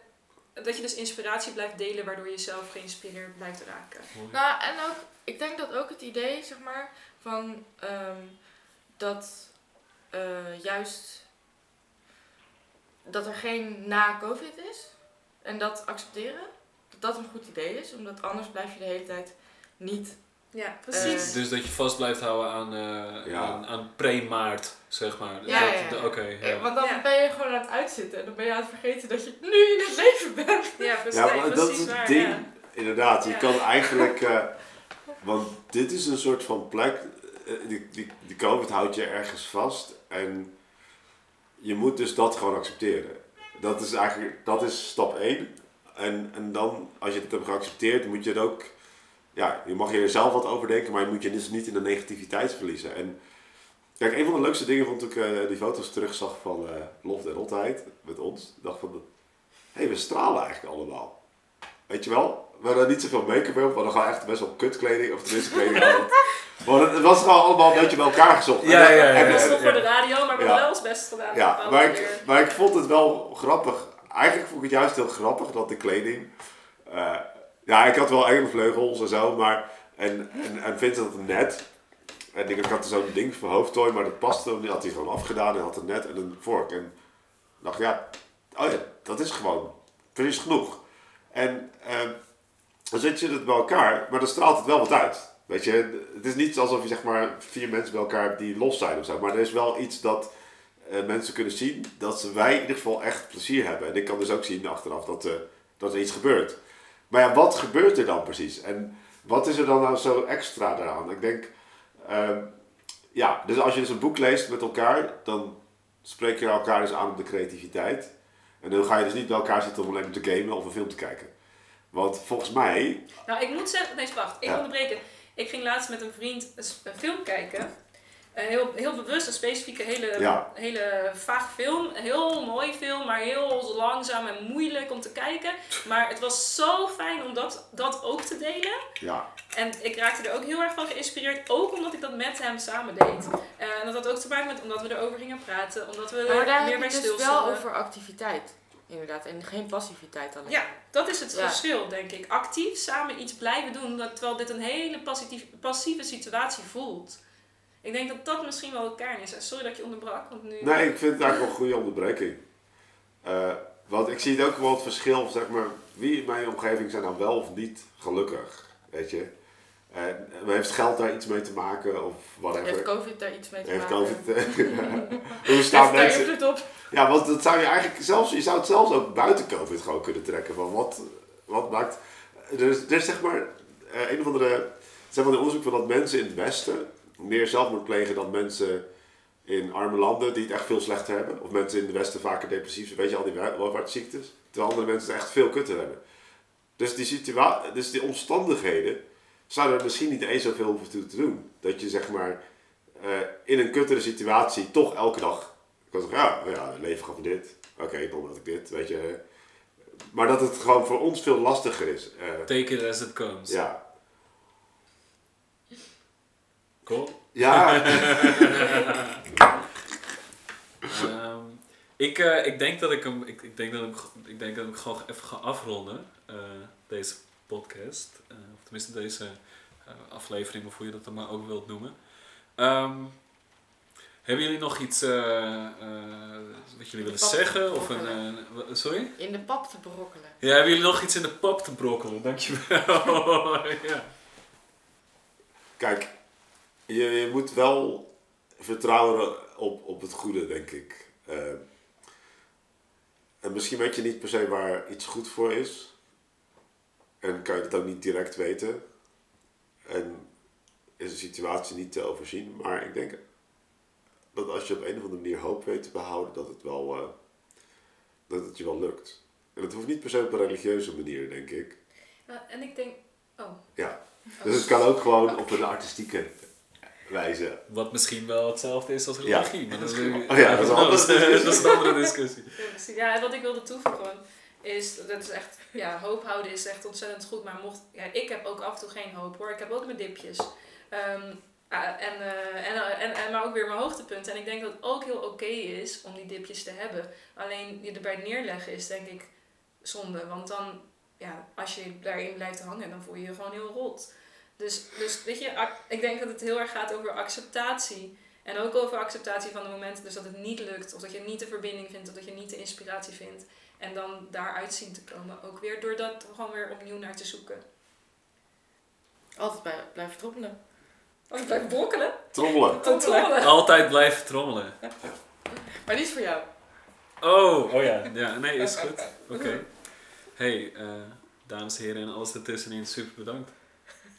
dat je dus inspiratie blijft delen, waardoor je zelf geïnspireerd blijft raken. Nou, en ook, ik denk dat ook het idee, zeg maar, van ehm, dat eh, juist dat er geen na-COVID is en dat accepteren, dat dat een goed idee is, omdat anders blijf je de hele tijd niet. Ja, precies. Dus dat je vast blijft houden aan, eh, Ja. aan, aan pre-maart, zeg maar. Ja, Dat- ja, Oké, ja. Eh, Want dan Ja. ben je gewoon aan het uitzitten en dan ben je aan het vergeten dat je nu in het leven bent. Ja, precies, Ja, maar dat precies is het waar. ding. Ja. Inderdaad, je Ja. kan eigenlijk. [LAUGHS] eh, want dit is een soort van plek. eh, die, die, die COVID houdt je ergens vast. En je moet dus dat gewoon accepteren. Dat is eigenlijk, dat is stap 1. En, en dan, als je het hebt geaccepteerd, moet je het ook, ja, je mag er zelf wat over denken, maar je moet je dus niet in de negativiteit verliezen. En kijk, een van de leukste dingen vond ik uh, die foto's terugzag van uh, Lof en Rotheid met ons. Ik dacht van, hé, hey, we stralen eigenlijk allemaal. Weet je wel? We hadden niet zoveel make-up op, we hadden gewoon echt best wel kutkleding, of tenminste kleding aan. [LAUGHS] Maar het was gewoon allemaal een beetje bij elkaar gezocht. Ja, ja, ja. Het voor de radio, maar we Ja. hebben wel ons best gedaan. Ja, maar ik, maar ik vond het wel grappig. Eigenlijk vond ik het juist heel grappig dat de kleding. eh, ja, ik had wel enge vleugels en zo, maar. En, en, en Vincent had net. En ik had zo'n ding voor hoofdtooi, maar dat paste hem. Die had hij gewoon afgedaan en had een net en een vork. En dacht, ja, oh ja, dat is gewoon. Er is genoeg. En eh, dan zet je het bij elkaar, maar dan straalt het wel wat uit. Weet je, het is niet alsof je zeg maar vier mensen bij elkaar hebt die los zijn of zo. Maar er is wel iets dat eh, mensen kunnen zien dat ze, wij in ieder geval echt plezier hebben. En ik kan dus ook zien achteraf dat, eh, dat er iets gebeurt. Maar ja, wat gebeurt er dan precies? En wat is er dan nou zo extra daaraan? Ik denk, ehm, ja, dus als je dus een boek leest met elkaar, dan spreek je elkaar dus aan op de creativiteit. En dan ga je dus niet bij elkaar zitten om alleen maar te gamen of een film te kijken. Want volgens mij, Nou, ik moet zeggen, nee, wacht, ik Ja. onderbreken. Ik ging laatst met een vriend een film kijken. Een heel, heel bewust, een specifieke, hele, Ja. hele vaag film. Heel mooi film, maar heel langzaam en moeilijk om te kijken. Maar het was zo fijn om dat, dat ook te delen. ja, En ik raakte er ook heel erg van geïnspireerd, ook omdat ik dat met hem samen deed. Eh, En dat had ook te maken met omdat we erover gingen praten, omdat we Maar er daar meer heb bij je het dus wel over activiteit. Inderdaad. En geen passiviteit alleen. Ja, dat is het Ja. verschil, denk ik. Actief samen iets blijven doen, terwijl dit een hele passief, passieve situatie voelt. Ik denk dat dat misschien wel de kern is. En Sorry dat je onderbrak, want nu... Nee, ik vind het eigenlijk wel een goede onderbreking. Eh, want ik zie het ook wel het verschil, zeg maar, wie in mijn omgeving zijn nou wel of niet gelukkig, weet je. En heeft geld daar iets mee te maken of whatever? Heeft COVID daar iets mee te Heeft maken? COVID... [LAUGHS] [LAUGHS] Hoe Heeft staan mensen... op? Ja, want dat zou je eigenlijk zelfs, je zou het zelfs ook buiten COVID gewoon kunnen trekken. Van wat, wat maakt. Er is, er is zeg maar eh, een of andere. Zeg maar een onderzoek van dat mensen in het Westen meer zelfmoord plegen dan mensen in arme landen die het echt veel slechter hebben. Of mensen in het Westen vaker depressief zijn. Weet je al die welvaartsziektes. Terwijl andere mensen het echt veel kutter hebben. Dus die, dus die omstandigheden zouden er misschien niet eens zoveel hoeven toe te doen. Dat je zeg maar eh, in een kuttere situatie toch elke dag ik kan zeggen, ja, oh ja, het leven gaf me dit. Oké, dan had ik dit, weet je. Maar dat het gewoon voor ons veel lastiger is. Eh, Take it as it comes. ja. Cool. Ja, [LAUGHS] [LAUGHS] Ehm, ik, eh, ik denk dat ik hem, ik, ik denk dat ik, ik denk dat ik gewoon even ga afronden, eh, deze podcast. Eh, of tenminste deze aflevering, of hoe je dat dan maar ook wilt noemen. Ehm, hebben jullie nog iets eh, eh, wat jullie willen zeggen? Of een, sorry? In de pap te brokkelen. Ja, hebben jullie nog iets in de pap te brokkelen? Dankjewel. [LAUGHS] ja. kijk, je, je moet wel vertrouwen op, op het goede, denk ik. Eh, en misschien weet je niet per se waar iets goed voor is. En kan je het ook niet direct weten. En is de situatie niet te overzien. Maar ik denk dat als je op een of andere manier hoop weet te behouden, dat het wel, eh, dat het je wel lukt. En het hoeft niet per se op een religieuze manier, denk ik. Ja, en ik denk... Oh. Ja. Dus het kan ook gewoon op een artistieke wijze. Wat misschien wel hetzelfde is als Ja. religie. Maar [LAUGHS] dat is, Oh ja, dat is een andere discussie. [LAUGHS] dat is een andere discussie. Ja, en wat ik wilde toevoegen is, dat is echt, ja, hoop houden is echt ontzettend goed. Maar mocht, ja, ik heb ook af en toe geen hoop hoor. Ik heb ook mijn dipjes. Ehm, ah, en, eh, en, eh, en, en, maar ook weer mijn hoogtepunten. En ik denk dat het ook heel oké is om die dipjes te hebben. Alleen je erbij neerleggen is denk ik zonde. Want dan, ja, als je daarin blijft hangen, dan voel je je gewoon heel rot. Dus, dus weet je, ik denk dat het heel erg gaat over acceptatie. En ook over acceptatie van de momenten dus dat het niet lukt. Of dat je niet de verbinding vindt. Of dat je niet de inspiratie vindt. En dan daaruit zien te komen. Ook weer door dat gewoon weer opnieuw naar te zoeken. Altijd bij, blijven trommelen. Blijf brokkelen. Trommelen. Trommelen. Altijd blijven trommelen. Maar die is voor jou. Oh, oh ja. ja. Nee, is goed. [LAUGHS] Oké. Hey, eh, dames en heren en alles ertussenin, super bedankt.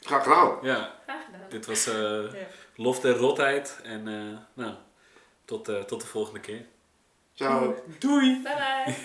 Graag gedaan. Ja. Graag gedaan. Dit was uh, ja. Lof der Rotheid. En uh, nou, tot, uh, tot de volgende keer. Ciao. Doei. Bye bye.